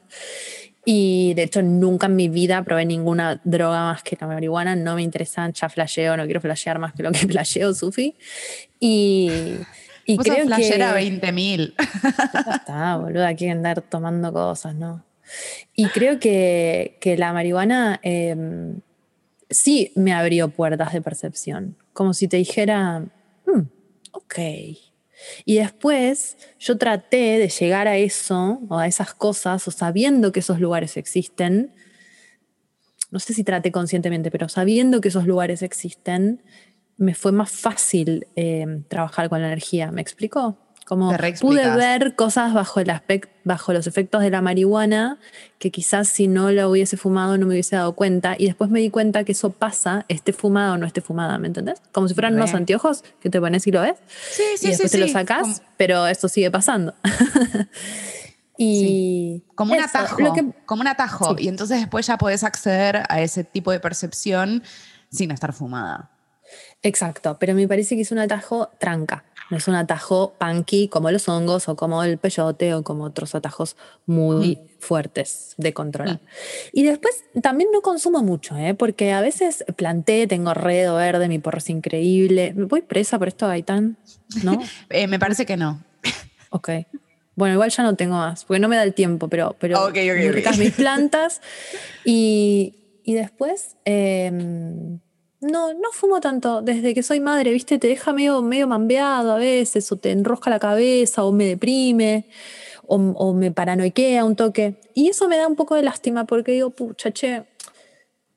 Y de hecho nunca en mi vida probé ninguna droga más que la marihuana, no me interesan, ya flasheo, no quiero flashear más que lo que *laughs* flasheo, Sufi. Y, y Vos creo que... flashera 20.000. Ya está, boluda, hay que andar tomando cosas, ¿no? Y creo que, que la marihuana eh, sí me abrió puertas de percepción, como si te dijera, "Mm, ok. Y después yo traté de llegar a eso, o a esas cosas, o sabiendo que esos lugares existen, no sé si traté conscientemente, pero sabiendo que esos lugares existen, me fue más fácil eh, trabajar con la energía. ¿Me explico? Como pude ver cosas bajo, el aspect- bajo los efectos de la marihuana que quizás si no la hubiese fumado no me hubiese dado cuenta. Y después me di cuenta que eso pasa, esté fumada o no esté fumada, ¿me entendés? Como si fueran Re. unos anteojos que te pones y lo ves. Sí, sí, y después sí, te lo sí. sacas, Como- pero esto sigue pasando. *laughs* y Como un eso, atajo, que- como un atajo. Y entonces después ya podés acceder a ese tipo de percepción sin estar fumada. Exacto, pero me parece que es un atajo tranca. No es un atajo punky como los hongos o como el peyote o como otros atajos muy fuertes de controlar. Y después también no consumo mucho, ¿eh? porque a veces planté, tengo redo verde, mi porro es increíble. ¿Voy presa por esto, Gaitán? ¿No? *laughs* Eh, me parece que no. *laughs* Ok. Bueno, igual ya no tengo más, porque no me da el tiempo, pero, pero okay, okay, mis plantas. *laughs* Y, y después, em, no, no fumo tanto. Desde que soy madre, viste, te deja medio, medio mambeado a veces, o te enrosca la cabeza, o me deprime, o, o me paranoiquea un toque. Y eso me da un poco de lástima, porque digo, pucha, che,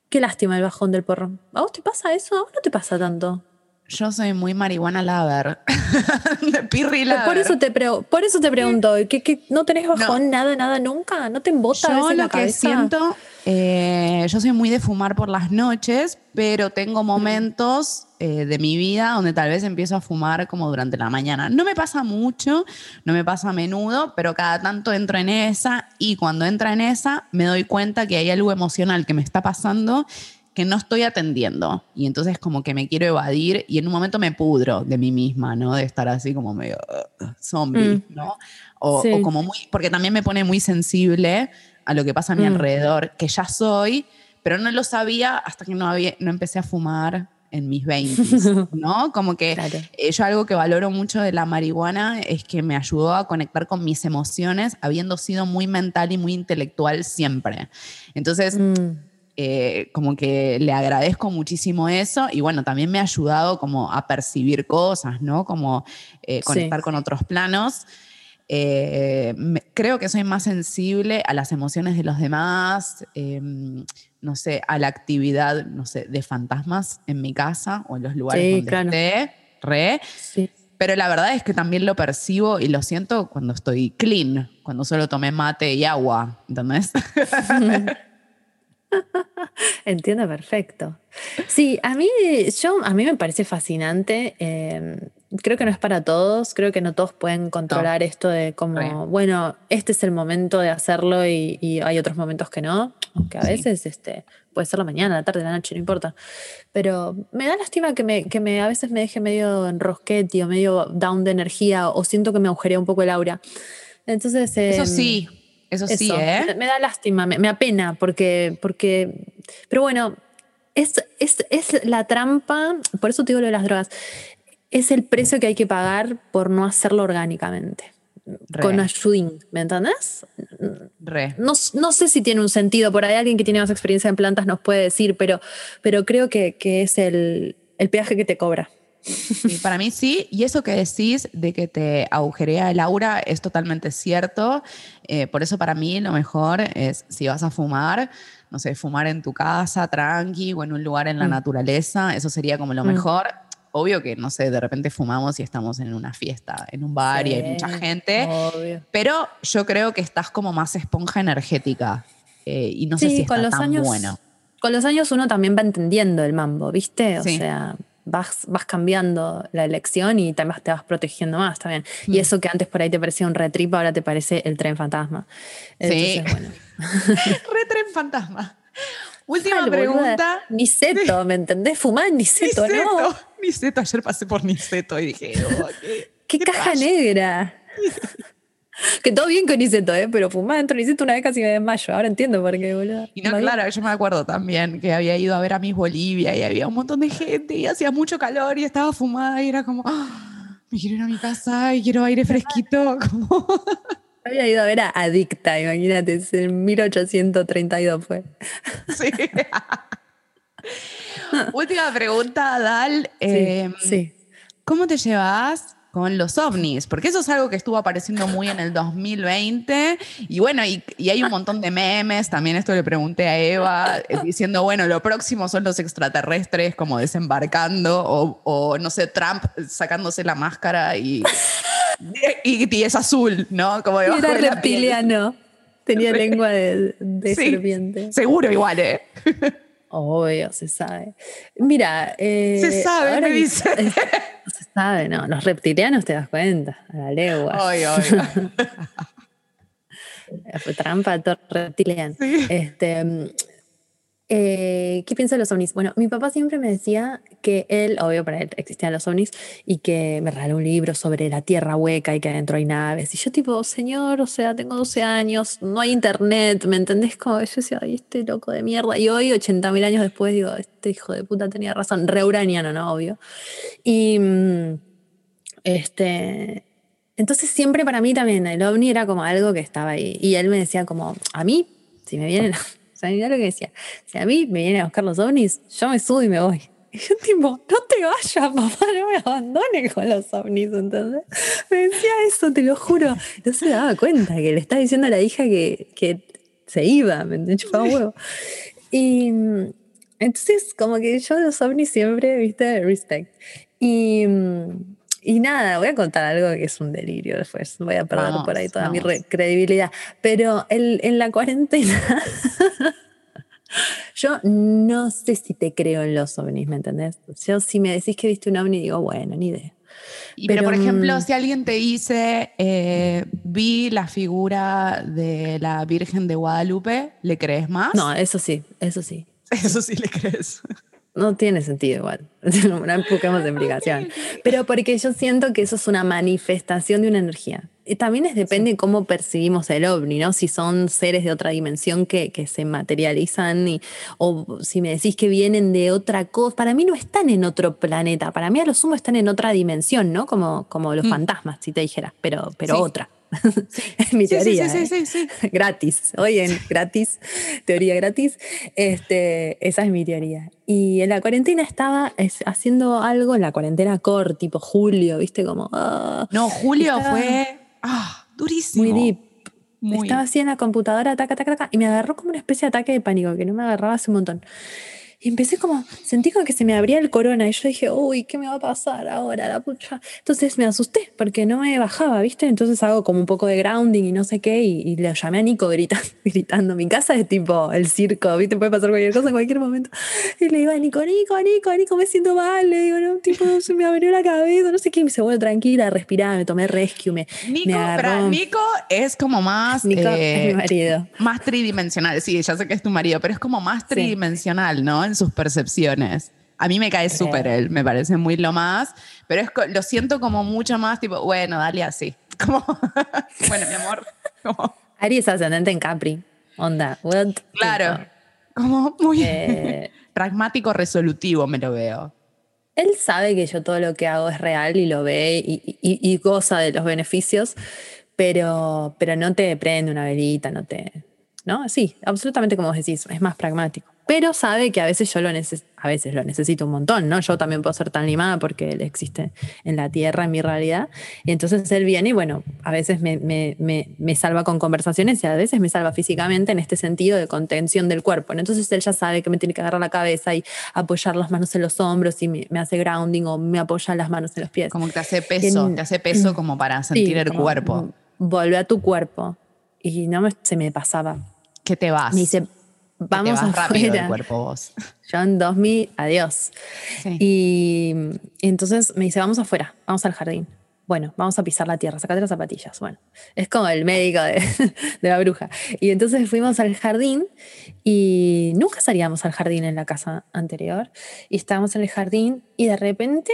qué lástima el bajón del porro. ¿A vos te pasa eso? ¿A vos no te pasa tanto? Yo soy muy marihuana lover. *laughs* de pirri lover. Por eso te, por eso te pregunto, ¿qué, no tenés bajón nada, nada nunca? ¿No te embota yo a veces lo que siento, eh, yo soy muy de fumar por las noches, pero tengo momentos eh, de mi vida donde tal vez empiezo a fumar como durante la mañana. No me pasa mucho, no me pasa a menudo, pero cada tanto entro en esa y cuando entra en esa me doy cuenta que hay algo emocional que me está pasando que no estoy atendiendo. Y entonces como que me quiero evadir y en un momento me pudro de mí misma, ¿no? De estar así como medio uh, zombie, mm. ¿no? O, como muy, porque también me pone muy sensible a lo que pasa a mi mm. alrededor, que ya soy, pero no lo sabía hasta que no, había, no empecé a fumar en mis 20, *laughs* ¿no? Como que eh, yo algo que valoro mucho de la marihuana es que me ayudó a conectar con mis emociones, habiendo sido muy mental y muy intelectual siempre. Entonces, mm. Eh, como que le agradezco muchísimo eso y bueno, también me ha ayudado como a percibir cosas, ¿no? Como eh, conectar con otros planos. Eh, creo que soy más sensible a las emociones de los demás, em, no sé, a la actividad, no sé, de fantasmas en mi casa o en los lugares donde esté, re. Pero la verdad es que también lo percibo y lo siento cuando estoy clean, cuando solo tomé mate y agua, ¿entendés? *laughs* *laughs* Entiendo perfecto. Sí, a mí, yo, a mí me parece fascinante. Em, creo que no es para todos. Creo que no todos pueden controlar esto de como, bueno, este es el momento de hacerlo y, hay otros momentos que no. Aunque a veces este, puede ser la mañana, la tarde, la noche, no importa. Pero me da lástima que, me, que me, a veces me deje medio enrosquete o medio down de energía o siento que me agujerea un poco el aura. Entonces. Eso em, sí eso, sí, ¿eh? Me, da lástima, me, apena, porque, porque. Pero bueno, es, es, la trampa, por eso te digo lo de las drogas, es el precio que hay que pagar por no hacerlo orgánicamente. Con ayudín, ¿me entendés? Re. No, no, sé si tiene un sentido, por ahí alguien que tiene más experiencia en plantas nos puede decir, pero, pero creo que, que es el, el peaje que te cobra. Y para mí sí, y eso que decís de que te agujerea el aura es totalmente cierto. Eh, por eso para mí lo mejor es si vas a fumar, no sé, fumar en tu casa, tranqui, o en un lugar en la mm. naturaleza, eso sería como lo mm. mejor. Obvio que, no sé, de repente fumamos y estamos en una fiesta, en un bar y hay mucha gente, pero yo creo que estás como más esponja energética eh, y no sé si está tan bueno. Con los años uno también va entendiendo el mambo, ¿viste? O sea vas, vas cambiando la elección y vas, te vas protegiendo más también. Y mm. eso que antes por ahí te parecía un retrip, ahora te parece el tren fantasma. sí. Bueno. *laughs* Retren fantasma. Última pregunta. Niceto, ¿me entendés? Fumar en Niceto, ¿no? Niceto, ayer pasé por Niceto y dije, oh, ¿qué, caja negra? *laughs* *laughs* Que todo bien con Niceto, ¿eh? pero fumaba dentro de Niceto una vez casi me desmayo. Ahora entiendo por qué, boludo. Y no, claro, yo me acuerdo también que había ido a ver a Miss Bolivia y había un montón de gente y hacía mucho calor y estaba fumada y era como, ah, me quiero ir a mi casa y quiero aire fresquito. *laughs* Como... Había ido a ver a Adicta, imagínate, en 1832 fue. *laughs* Sí. Última pregunta, Dal. Em, sí. ¿Cómo te llevas con los ovnis, porque eso es algo que estuvo apareciendo muy en el 2020 y bueno, y, hay un montón de memes, también esto le pregunté a Eva, eh, diciendo, bueno, lo próximo son los extraterrestres como desembarcando o, no sé, Trump sacándose la máscara y, y, es azul, ¿no? Como Era reptiliano, tenía lengua de, serpiente. Seguro igual, ¿eh? Obvio, se sabe. Mira. Eh, se sabe, me dice. *laughs* se sabe, no. Los reptilianos te das cuenta, a la legua. Ay. *laughs* Fue trampa todo reptiliano. Este, Eh, ¿Qué piensa de los ovnis? Bueno, mi papá siempre me decía que él, obvio para él existían los ovnis, y que me regaló un libro sobre la tierra hueca y que adentro hay naves. Y yo tipo, señor, o sea, tengo 12 años, no hay internet, ¿me entendés? Como yo decía, ay, este loco de mierda. Y hoy, 80.000 años después, digo, este hijo de puta tenía razón. Re uraniano, ¿no? Obvio. Y mm, este... Entonces siempre para mí también el ovni era como algo que estaba ahí. Y él me decía como, a mí, si me vienen sea, mira lo que decía. Si a mí me vienen a buscar los ovnis, yo me subo y me voy. *laughs* Y yo tipo, no te vayas, papá, no me abandones con los ovnis, entonces. Me decía eso, te lo juro. No se daba cuenta que le estaba diciendo a la hija que, que se iba, me chupaba huevo. Y entonces, como que yo los ovnis siempre, viste, respect. Y, y nada, voy a contar algo que es un delirio después. Voy a perder por ahí toda mi credibilidad. Pero en la cuarentena *laughs* Yo no sé si te creo en los ovnis, ¿me entendés? Yo si me decís que viste un ovni, digo, bueno, ni idea. pero, por ejemplo, mm, si alguien te dice, eh, vi la figura de la Virgen de Guadalupe, ¿le crees más? No, eso sí, eso sí. *laughs* Eso sí le crees. No tiene sentido igual. *laughs* No empujemos de *laughs* implicación. Pero porque yo siento que eso es una manifestación de una energía. Y también es depende de cómo percibimos el ovni, ¿no? Si son seres de otra dimensión que, que se materializan y, o si me decís que vienen de otra cosa. Para mí no están en otro planeta. Para mí a lo sumo están en otra dimensión, ¿no? Como, como los mm. fantasmas, si te dijera, pero, pero otra. Es *laughs* mi teoría. Sí, sí, sí, ¿eh? *laughs* Gratis. Oye, gratis, teoría gratis. Este, esa es mi teoría. Y en la cuarentena estaba haciendo algo, en la cuarentena core, tipo julio, ¿viste? Como. Ah, no, julio fue. Ah, durísimo. Muy deep. Estaba así en la computadora, taca, taca, taca, y me agarró como una especie de ataque de pánico que no me agarraba hace un montón. Y empecé como, sentí como que se me abría el corona y yo dije, uy, ¿qué me va a pasar ahora? La pucha. Entonces me asusté porque no me bajaba, ¿viste? Entonces hago como un poco de grounding y no sé qué y, le llamé a Nico gritando, *laughs* gritando. Mi casa es tipo el circo, ¿viste? Puede pasar cualquier cosa en cualquier momento. Y le digo a Nico, Nico, Nico, Nico, me siento mal. Le digo, no, tipo, se me abrió la cabeza, no sé qué. Y me dice, bueno, tranquila, respirá, me tomé rescue, me, Nico, Nico es como más... Nico es mi eh, marido. Más tridimensional, sí, ya sé que es tu marido, pero es como más tridimensional, ¿no? Sus percepciones. A mí me cae súper él, me parece muy lo más, pero es, lo siento como mucho más tipo, bueno, dale así. *laughs* Como, bueno, mi amor. *laughs* Como, Aries ascendente en Capri. Onda, what? Claro. Como muy eh, *laughs* pragmático, resolutivo me lo veo. Él sabe que yo todo lo que hago es real y lo ve y, y goza de los beneficios, pero, pero no te prende una velita, no te... ¿No? Sí, absolutamente como decís, es más pragmático pero sabe que a veces yo lo a veces lo necesito un montón, ¿no? Yo también puedo ser tan limada porque él existe en la tierra, en mi realidad. Y entonces él viene y bueno, a veces me, me, me, salva con conversaciones y a veces me salva físicamente en este sentido de contención del cuerpo. Entonces él ya sabe que me tiene que agarrar la cabeza y apoyar las manos en los hombros y me, hace grounding o me apoya las manos en los pies. Como que te hace peso, te hace peso como para sentir el cuerpo. Vuelve a tu cuerpo. Y no se me pasaba. ¿Qué te vas? Me dice, vamos a rápido el cuerpo vos. *laughs* Yo en 2000, adiós. Y, entonces me dice, vamos afuera, vamos al jardín. Bueno, vamos a pisar la tierra, sacate las zapatillas. Bueno, es como el médico de, *laughs* de, la bruja. Y entonces fuimos al jardín y nunca salíamos al jardín en la casa anterior. Y estábamos en el jardín y de repente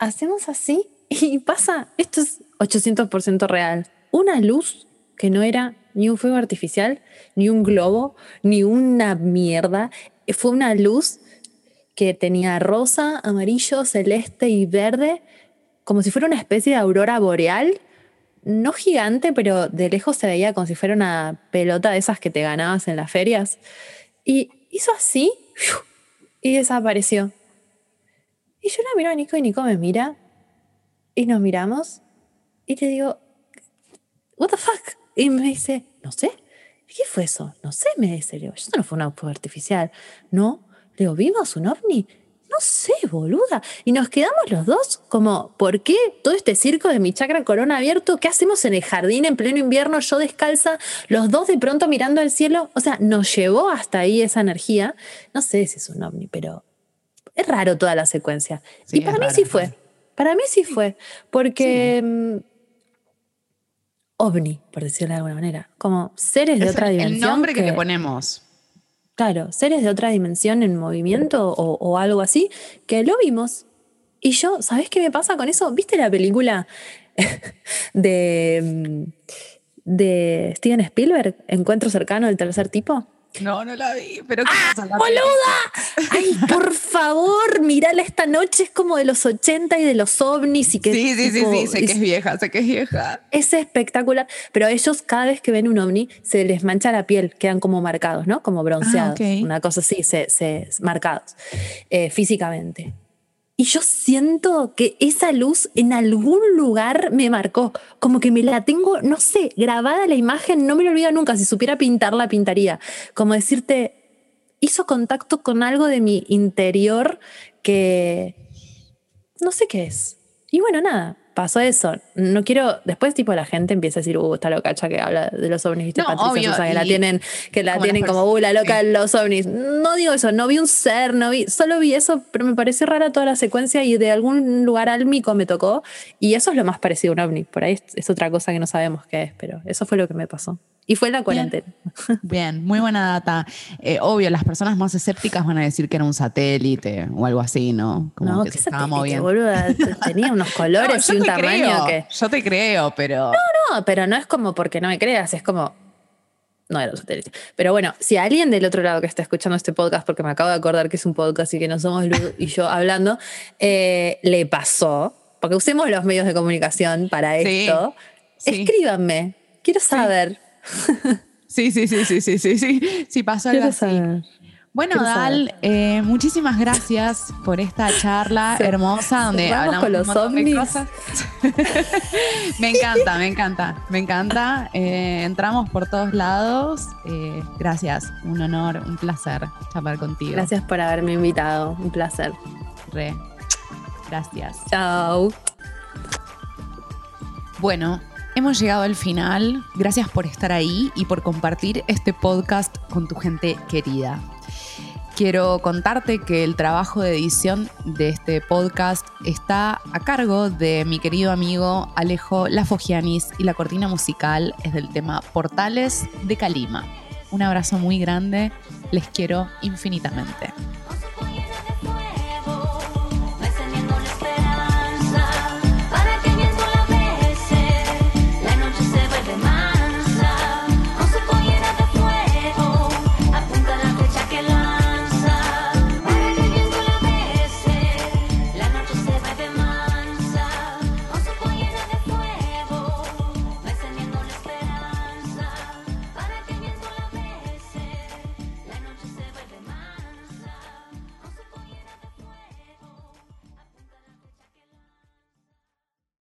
hacemos así y pasa, esto es 800% real, una luz que no era ni un fuego artificial, ni un globo, ni una mierda. Fue una luz que tenía rosa, amarillo, celeste y verde, como si fuera una especie de aurora boreal. No gigante, pero de lejos se veía como si fuera una pelota de esas que te ganabas en las ferias. Y hizo así y desapareció. Y yo la miro a Nico y Nico me mira y nos miramos y te digo, ¿What the fuck? Y me dice, no sé. ¿Qué fue eso? No sé, me dice. Le eso no fue un fuego artificial. No. Le digo, ¿vimos un ovni? No sé, boluda. Y nos quedamos los dos como, ¿por qué todo este circo de mi chakra corona abierto? ¿Qué hacemos en el jardín en pleno invierno, yo descalza, los dos de pronto mirando al cielo? O sea, nos llevó hasta ahí esa energía. No sé si es un ovni, pero es raro toda la secuencia. y para mí sí fue. Para mí sí fue. Porque... Mm, ovni, por decirlo de alguna manera, como seres de otra dimensión. El nombre que, le ponemos. claro, seres de otra dimensión en movimiento o, o algo así, que lo vimos. Y yo, ¿sabes qué me pasa con eso? ¿Viste la película *laughs* de, mm, de Steven Spielberg, Encuentro cercano del tercer tipo? No, no la vi, pero ¡Ah, boluda! Ay, por *laughs* favor, mirala esta noche, es como de los 80 y de los ovnis y que Sí, sí, sí, tipo, sí, sé que es vieja, sé que es vieja. es espectacular, pero ellos cada vez que ven un ovni se les mancha la piel, quedan como marcados, ¿no? Como bronceados, Ah, una cosa así, se, se- marcados eh, físicamente. Y yo siento que esa luz en algún lugar me marcó, como que me la tengo, no sé, grabada la imagen, no me lo olvido nunca, si supiera pintarla, pintaría. Como decirte, hizo contacto con algo de mi interior que no sé qué es. Y bueno, nada, pasó eso. No quiero, después tipo la gente empieza a decir, uh, está locacha que habla de los ovnis, ¿viste? No, Patricia obvio, que la tienen, que la como tienen como, uh, la loca de los ovnis. No digo eso, no vi un ser, no vi, solo vi eso, pero me pareció rara toda la secuencia y de algún lugar álmico me tocó. Y eso es lo más parecido a un ovni. Por ahí es, es otra cosa que no sabemos qué es, pero eso fue lo que me pasó. Y fue la cuarentena. Bien, muy buena data. Eh, obvio, las personas más escépticas van a decir que era un satélite o algo así, ¿no? Como no, que se estaba moviendo. boluda. *laughs* Tenía unos colores No, y un tamaño creo, que. Yo te creo, pero. No, pero no es como porque no me creas, es como. No era un satélite. Pero bueno, si alguien del otro lado que está escuchando este podcast, porque me acabo de acordar que es un podcast y que no somos Lu y yo hablando, eh, le pasó, porque usemos los medios de comunicación para Sí, esto, sí. escríbanme. Quiero saber. Sí, sí, sí, sí, sí, sí, sí. Sí, pasó algo así. saber. Bueno, Quiero Dal, eh, muchísimas gracias por esta charla Sí. hermosa donde hablamos con un los de cosas. *laughs* me encanta, me encanta, me encanta. Eh, entramos por todos lados. Eh, gracias, un honor, un placer charlar contigo. Gracias por haberme invitado. Un placer. Re. Gracias. Chao. Bueno, hemos llegado al final. Gracias por estar ahí y por compartir este podcast con tu gente querida. Quiero contarte que el trabajo de edición de este podcast está a cargo de mi querido amigo Alejo Lafogianis y la cortina musical es del tema Portales de Calima. Un abrazo muy grande, les quiero infinitamente.